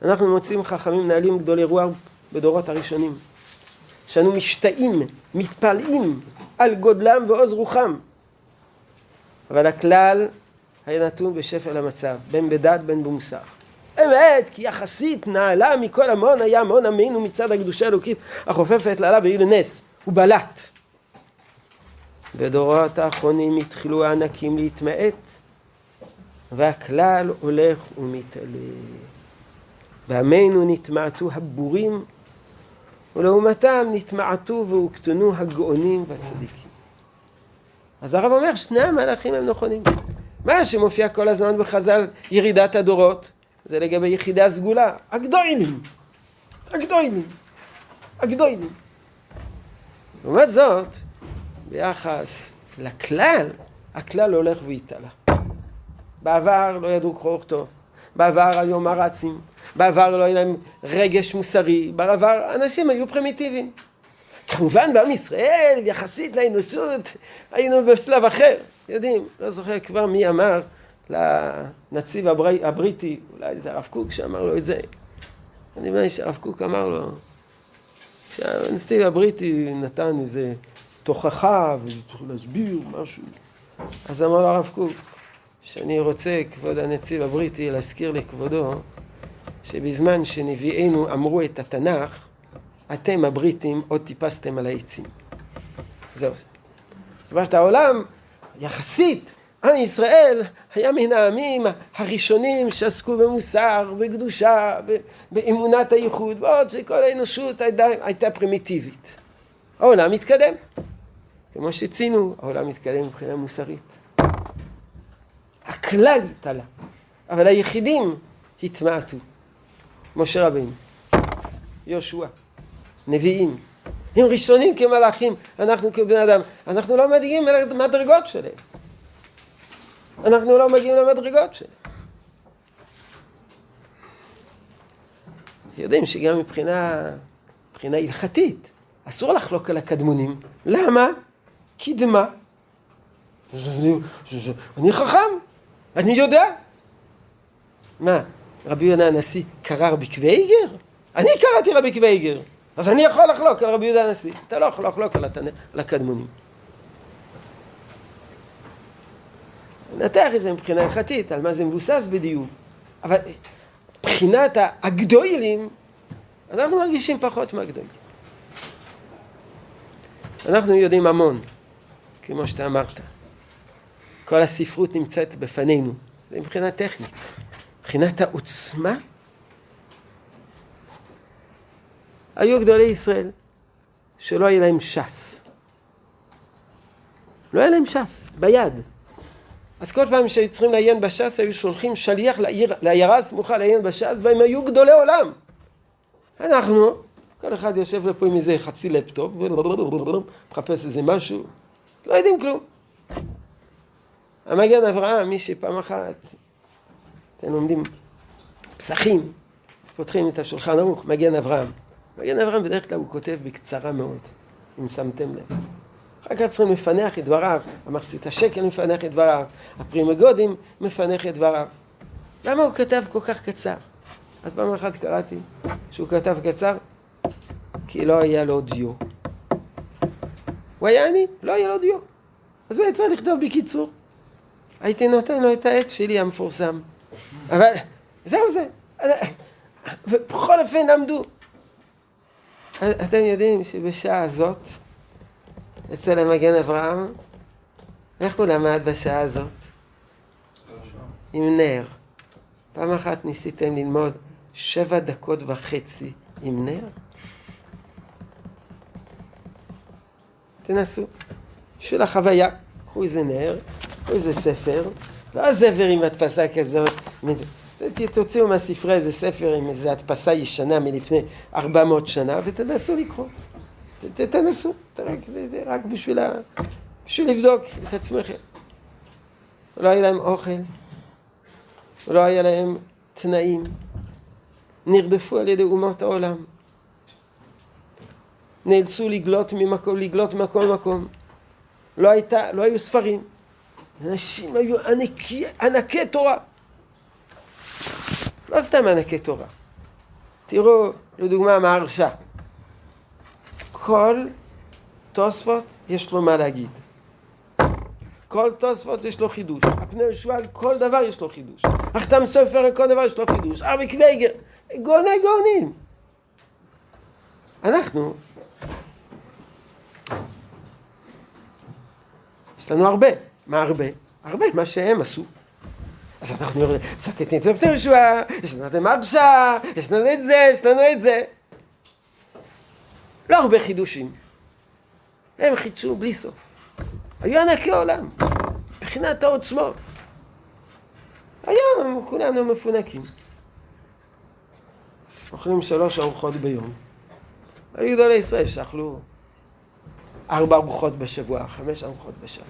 אנחנו מוצאים חכמים מנהלים גדולי רוח בדורות הראשונים, שאנו משתאים, מתפלאים על גודלם ועוז רוחם. אבל הכלל היה נתון בשפל המצב, בין בדת בין במוסר. אמת, כי יחסית נעלה מכל המון היה המון עמנו מצד הקדושה האלוקית החופפת לעלה והיא לנס, הוא בלט. בדורות האחרונים התחילו הענקים להתמעט, והכלל הולך ומתעלה. בעמנו נתמעטו הבורים, ולעומתם נתמעטו והוקטנו הגאונים והצדיקים. אז הרב אומר, שני המהלכים הם נכונים. מה שמופיע כל הזמן בחז"ל, ירידת הדורות, זה לגבי יחידי הסגולה, הגדולים, הגדולים, הגדולים. לעומת זאת, ביחס לכלל, הכלל הולך ויתעלה. בעבר לא ידעו קרוא וכתוב, בעבר היו מרצים, בעבר לא היה להם רגש מוסרי, בעבר אנשים היו פרימיטיביים. כמובן בעם ישראל, יחסית לאנושות, היינו בשלב אחר. יודעים, לא זוכר כבר מי אמר לנציב הברי, הבריטי, אולי זה הרב קוק שאמר לו את זה. אני מבין שהרב קוק אמר לו, כשהנציב הבריטי נתן איזה תוכחה וצריך להסביר משהו, אז אמר הרב קוק, שאני רוצה, כבוד הנציב הבריטי, להזכיר לכבודו, שבזמן שנביאינו אמרו את התנ"ך, אתם הבריטים עוד טיפסתם על העצים. זהו זה. זאת אומרת, העולם, יחסית, עם ישראל היה מן העמים הראשונים שעסקו במוסר, בקדושה, באמונת הייחוד, בעוד שכל האנושות הייתה, הייתה פרימיטיבית. העולם מתקדם. כמו שציינו, העולם מתקדם מבחינה מוסרית. הכלל התעלה, אבל היחידים התמעטו. משה רבינו, יהושע, נביאים, הם ראשונים כמלאכים, אנחנו כבני אדם, אנחנו לא מגיעים למדרגות שלהם. אנחנו לא מגיעים למדרגות שלהם. יודעים שגם מבחינה, מבחינה הלכתית, אסור לחלוק על הקדמונים. למה? קדמה. אני חכם, אני יודע. מה, רבי יהודה הנשיא קרא רבי קוויגר? אני קראתי רבי קוויגר, אז אני יכול לחלוק על רבי יהודה הנשיא. אתה לא יכול לחלוק על, התנ... על הקדמונים. נתח את זה מבחינה הלכתית, על מה זה מבוסס בדיוק. אבל מבחינת הגדולים, אנחנו מרגישים פחות מהגדולים. אנחנו יודעים המון, כמו שאתה אמרת. כל הספרות נמצאת בפנינו, זה מבחינה טכנית. מבחינת העוצמה, היו גדולי ישראל שלא היה להם ש"ס. לא היה להם ש"ס, ביד. אז כל פעם שהיו צריכים לעיין בש"ס, היו שולחים שליח לעיר, לעיירה הסמוכה לעיין בש"ס, והם היו גדולי עולם. אנחנו, כל אחד יושב לפה עם איזה חצי לפטופ, מחפש איזה משהו, לא יודעים כלום. המגן אברהם, מי שפעם אחת אתם לומדים פסחים, פותחים את השולחן ערוך, מגן אברהם. מגן אברהם בדרך כלל הוא כותב בקצרה מאוד, אם שמתם לב. כך צריכים לפענח את דבריו, המחצית השקל מפענח את דבריו, הפרי מגדים מפענח את דבריו. למה הוא כתב כל כך קצר? אז פעם אחת קראתי שהוא כתב קצר, כי לא היה לו דיו. הוא היה עני, לא היה לו דיו. אז הוא היה צריך לכתוב בקיצור. הייתי נותן לו את העט שלי המפורסם. אבל זהו זה. ובכל אופן למדו. אתם יודעים שבשעה הזאת, אצל המגן אברהם, איך הוא למד בשעה הזאת? עם נר. פעם אחת ניסיתם ללמוד שבע דקות וחצי עם נר? תנסו. בשביל החוויה, קחו איזה נר, קחו איזה ספר, לא הזבר עם הדפסה כזאת. תוציאו מהספרי איזה ספר עם איזה הדפסה ישנה מלפני 400 שנה ותנסו לקרוא. תנסו, רק בשביל. בשביל לבדוק את עצמכם. לא היה להם אוכל, לא היה להם תנאים, נרדפו על ידי אומות העולם, נאלצו לגלות ממקום, לגלות מכל מקום. לא, הייתה, לא היו ספרים, אנשים היו ענקי, ענקי תורה. לא סתם ענקי תורה. תראו, לדוגמה, מהרשע. כל תוספות יש לו מה להגיד. כל תוספות יש לו חידוש. הפני ישועה על כל דבר יש לו חידוש. החתם סופר כל דבר יש לו חידוש. ארבי קוויגר, גאוני גאונים. אנחנו, יש לנו הרבה. מה הרבה? הרבה, מה שהם עשו. אז אנחנו מצטטים את זה בפני ישועה, יש לנו את המרשה, יש לנו את זה, יש לנו את זה. לא הרבה חידושים. הם חידשו בלי סוף. היו ענקי עולם, מבחינת העוצמות. היום כולנו מפונקים. אוכלים שלוש ארוחות ביום. היו גדולי ישראל שאכלו ארבע ארוחות בשבוע, חמש ארוחות בשבוע.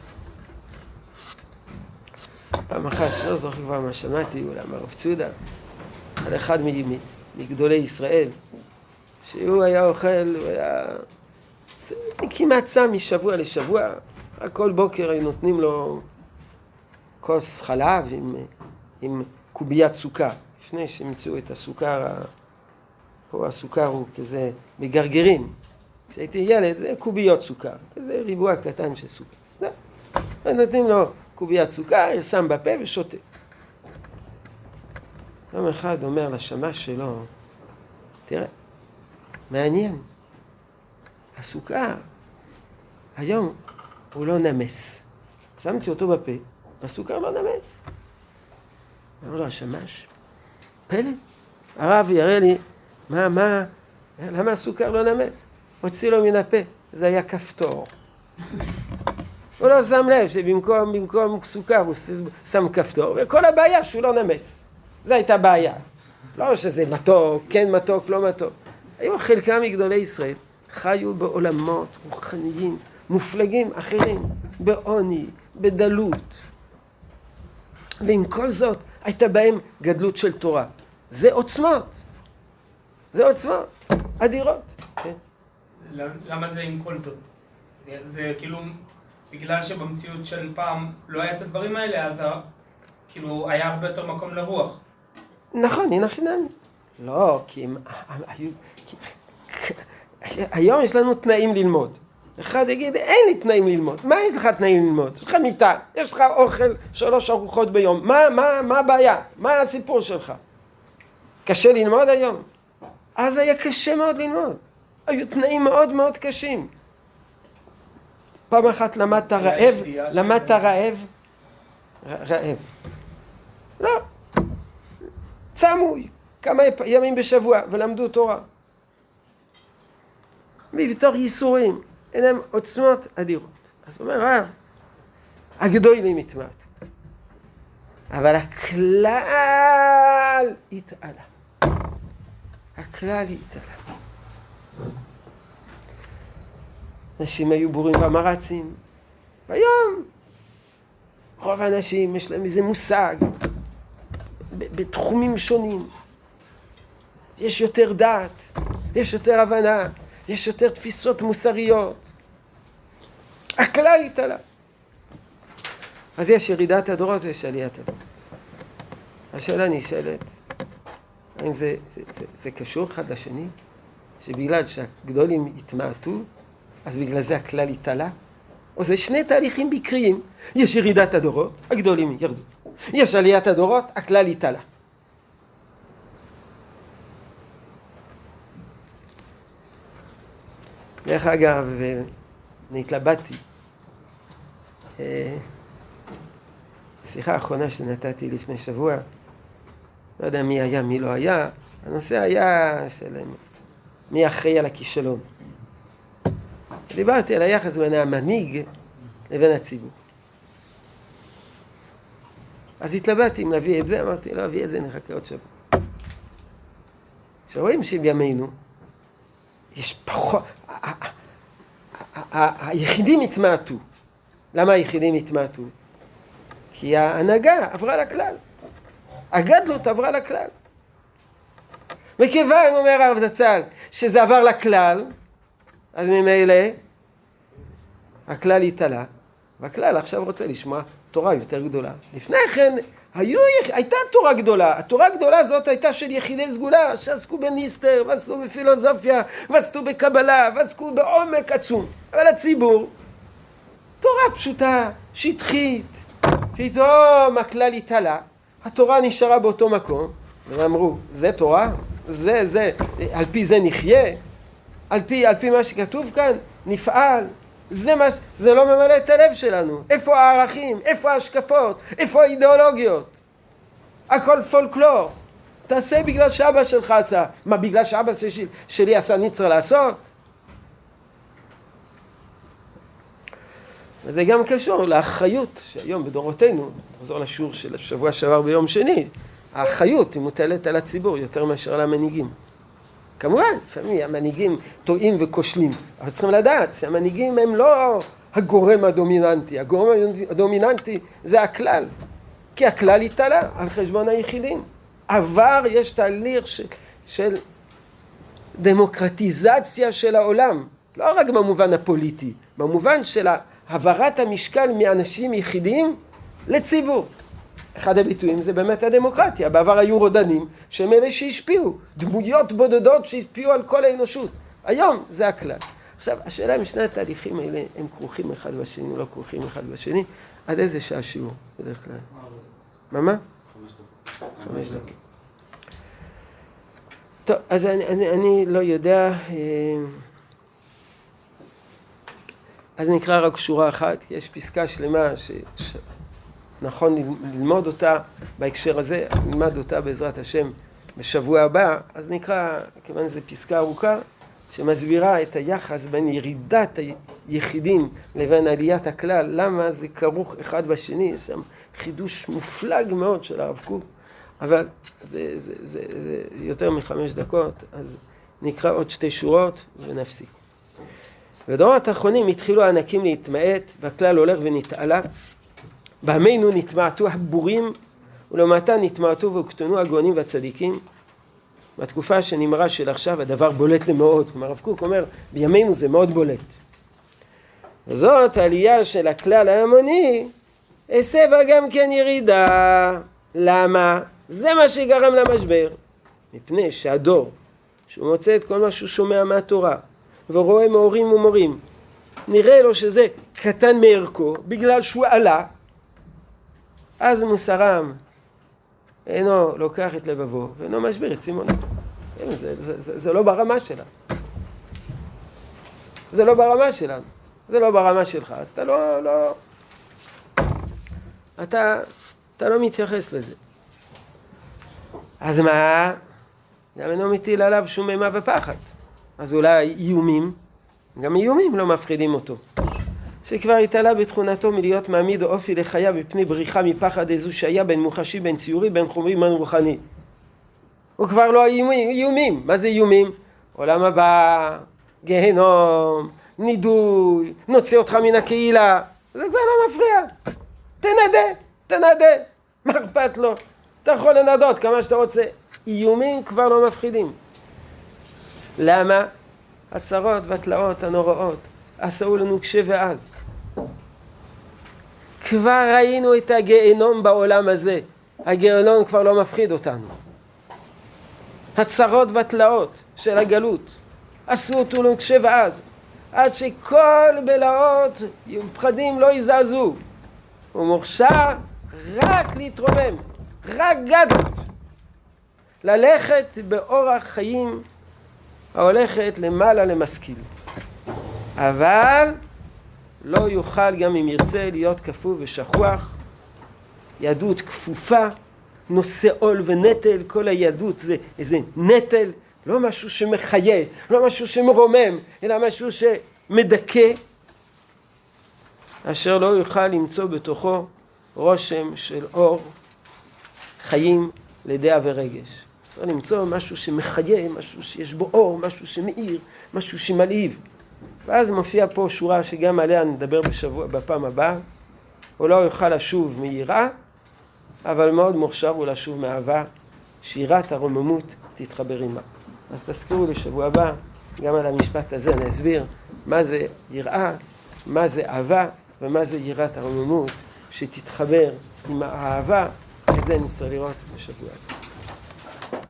פעם אחת, לא זוכר כבר מה שמעתי, אולי מהרב צודה, על אחד מגדולי ישראל, שהוא היה אוכל, הוא היה כמעט צם משבוע לשבוע, כל בוקר היו נותנים לו כוס חלב עם, עם קוביית סוכר, לפני שהמצאו את הסוכר, פה הסוכר הוא כזה בגרגרים. כשהייתי ילד זה קוביות סוכר, כזה ריבוע קטן של סוכר. זה, נותנים לו קוביית סוכר, שם בפה ושותה. יום אחד אומר לשמש שלו, תראה, מעניין, הסוכר היום הוא לא נמס. שמתי אותו בפה, והסוכר לא נמס. אמר לו השמש, פלא, הרב יראה לי, מה, מה, למה הסוכר לא נמס? הוציא לו מן הפה, זה היה כפתור. הוא לא שם לב שבמקום במקום סוכר הוא שם כפתור, וכל הבעיה שהוא לא נמס. זו הייתה בעיה. לא שזה מתוק, כן מתוק, לא מתוק. היו חלקם מגדולי ישראל, חיו בעולמות רוחניים, מופלגים אחרים, בעוני, בדלות. ועם כל זאת, הייתה בהם גדלות של תורה. זה עוצמות. זה עוצמות אדירות. כן. למה זה עם כל זאת? זה כאילו, בגלל שבמציאות של פעם לא היה את הדברים האלה, אז כאילו היה הרבה יותר מקום לרוח. נכון, הנה חינמי. לא, כי הם היו... היום יש לנו תנאים ללמוד. אחד יגיד, אין לי תנאים ללמוד. מה יש לך תנאים ללמוד? יש לך מיטה, יש לך אוכל שלוש ארוחות ביום. מה, מה, מה הבעיה? מה הסיפור שלך? קשה ללמוד היום? אז היה קשה מאוד ללמוד. היו תנאים מאוד מאוד קשים. פעם אחת למדת רעב, למדת רעב, רעב. לא. צמו כמה ימים בשבוע ולמדו תורה. ובתוך ייסורים, אין להם עוצמות אדירות. אז אומר רב, הגדולים התמעטו. אבל הכלל התעלה. הכלל התעלה. אנשים היו בורים במרצים, והיום רוב האנשים יש להם איזה מושג בתחומים שונים. יש יותר דעת, יש יותר הבנה, יש יותר תפיסות מוסריות. הכלל התעלה. אז יש ירידת הדורות ויש עליית הדורות. השאלה נשאלת, האם זה, זה, זה, זה קשור אחד לשני? שבגלל שהגדולים התמעטו, אז בגלל זה הכלל התעלה? או זה שני תהליכים בקריים. יש ירידת הדורות, הגדולים ירדו. יש עליית הדורות, הכלל התעלה. דרך אגב, אני התלבטתי. אה, שיחה האחרונה שנתתי לפני שבוע, לא יודע מי היה, מי לא היה, הנושא היה של מי אחראי על הכישלון. דיברתי על היחס בין המנהיג לבין הציבור. אז התלבטתי אם להביא את זה, אמרתי, לא אביא את זה, נחכה עוד שבוע. כשרואים שבימינו יש פחות, היחידים התמעטו. למה היחידים התמעטו? כי ההנהגה עברה לכלל. הגדלות עברה לכלל. מכיוון, אומר הרב זצ"ל, שזה עבר לכלל, אז ממילא הכלל התעלה, והכלל עכשיו רוצה לשמוע תורה יותר גדולה. לפני כן היו, הייתה תורה גדולה, התורה הגדולה הזאת הייתה של יחידי סגולה שעסקו בניסטר, ועסקו בפילוסופיה, ועסקו בקבלה, ועסקו בעומק עצום. אבל הציבור, תורה פשוטה, שטחית, פתאום הכלל התעלה, התורה נשארה באותו מקום, ואמרו, זה תורה? זה, זה, על פי זה נחיה? על פי, על פי מה שכתוב כאן, נפעל? זה, מה, זה לא ממלא את הלב שלנו. איפה הערכים? איפה ההשקפות? איפה האידיאולוגיות? הכל פולקלור. תעשה בגלל שאבא שלך עשה. מה, בגלל שאבא שלי, שלי עשה אני צריך לעשות? וזה גם קשור לאחריות שהיום בדורותינו, נחזור לשיעור של השבוע שעבר ביום שני, האחריות היא מוטלת על הציבור יותר מאשר על המנהיגים. כמובן, לפעמים המנהיגים טועים וכושלים, אבל צריכים לדעת שהמנהיגים הם לא הגורם הדומיננטי, הגורם הדומיננטי זה הכלל, כי הכלל התעלה על חשבון היחידים. עבר יש תהליך של, של דמוקרטיזציה של העולם, לא רק במובן הפוליטי, במובן של העברת המשקל מאנשים יחידים לציבור. אחד הביטויים זה באמת הדמוקרטיה. בעבר היו רודנים שהם אלה שהשפיעו, דמויות בודדות שהשפיעו על כל האנושות. היום זה הכלל. עכשיו, השאלה אם שני התהליכים האלה הם כרוכים אחד בשני או לא כרוכים אחד בשני, עד איזה שעה שיעור בדרך כלל? מה מה? חמש דקות. טוב, אז אני, אני, אני לא יודע, אה, אז נקרא רק שורה אחת, יש פסקה שלמה ש... נכון ללמוד אותה בהקשר הזה, אז נלמד אותה בעזרת השם בשבוע הבא, אז נקרא, כיוון שזו פסקה ארוכה, שמסבירה את היחס בין ירידת היחידים לבין עליית הכלל, למה זה כרוך אחד בשני, יש שם חידוש מופלג מאוד של הרב קוק, אבל זה, זה, זה, זה יותר מחמש דקות, אז נקרא עוד שתי שורות ונפסיק. בדורות האחרונים התחילו הענקים להתמעט והכלל הולך ונתעלה בעמנו נתמעטו הבורים ולעומתה נתמעטו והוקטנו הגאונים והצדיקים. בתקופה שנמרה של עכשיו הדבר בולט למאוד. כלומר הרב קוק אומר בימינו זה מאוד בולט. וזאת העלייה של הכלל ההמוני הסבה גם כן ירידה. למה? זה מה שגרם למשבר. מפני שהדור שהוא מוצא את כל מה שהוא שומע מהתורה ורואה מהורים ומורים נראה לו שזה קטן מערכו בגלל שהוא עלה אז מוסרם אינו לוקח את לבבו ואינו משביר את צימונו. זה, זה, זה, זה לא ברמה שלה. זה לא ברמה שלנו. זה לא ברמה שלך, אז אתה לא, לא... אתה, אתה לא מתייחס לזה. אז מה? גם אינו מטיל עליו שום אימה ופחד. אז אולי איומים, גם איומים לא מפחידים אותו. שכבר התעלה בתכונתו מלהיות מעמיד אופי לחיה מפני בריחה מפחד איזו שהיה בין מוחשי בין ציורי בין חומרי בין רוחני. הוא כבר לא איומים. מה זה איומים? עולם הבא, גהנום, נידוי, נוציא אותך מן הקהילה. זה כבר לא מפריע. תנדה, תנדה. מה אכפת לו? אתה יכול לנדות כמה שאתה רוצה. איומים כבר לא מפחידים. למה? הצרות והתלאות הנוראות עשו לנו קשה ואז. כבר ראינו את הגיהנום בעולם הזה. הגיהנום כבר לא מפחיד אותנו. הצרות והתלאות של הגלות עשו אותנו קשה ואז. עד שכל בלהות פחדים לא יזעזעו. הוא מוכשר רק להתרומם, רק גדלות. ללכת באורח חיים ההולכת למעלה למשכיל. אבל לא יוכל גם אם ירצה להיות כפוף ושכוח. יהדות כפופה, נושא עול ונטל, כל היהדות זה איזה נטל, לא משהו שמחיה, לא משהו שמרומם, אלא משהו שמדכא, אשר לא יוכל למצוא בתוכו רושם של אור, חיים, לידע ורגש. צריך למצוא משהו שמחיה, משהו שיש בו אור, משהו שמאיר, משהו שמלהיב. ואז מופיע פה שורה שגם עליה נדבר בשבוע, בפעם הבאה. הוא לא יוכל לשוב מיראה, אבל מאוד מוכשר הוא לשוב מאהבה, שירת הרוממות תתחבר עימה. אז תזכירו לשבוע הבא, גם על המשפט הזה אני אסביר מה זה יראה, מה זה אהבה ומה זה יראת הרוממות שתתחבר עם האהבה, וזה נצטרך לראות בשבוע הבא.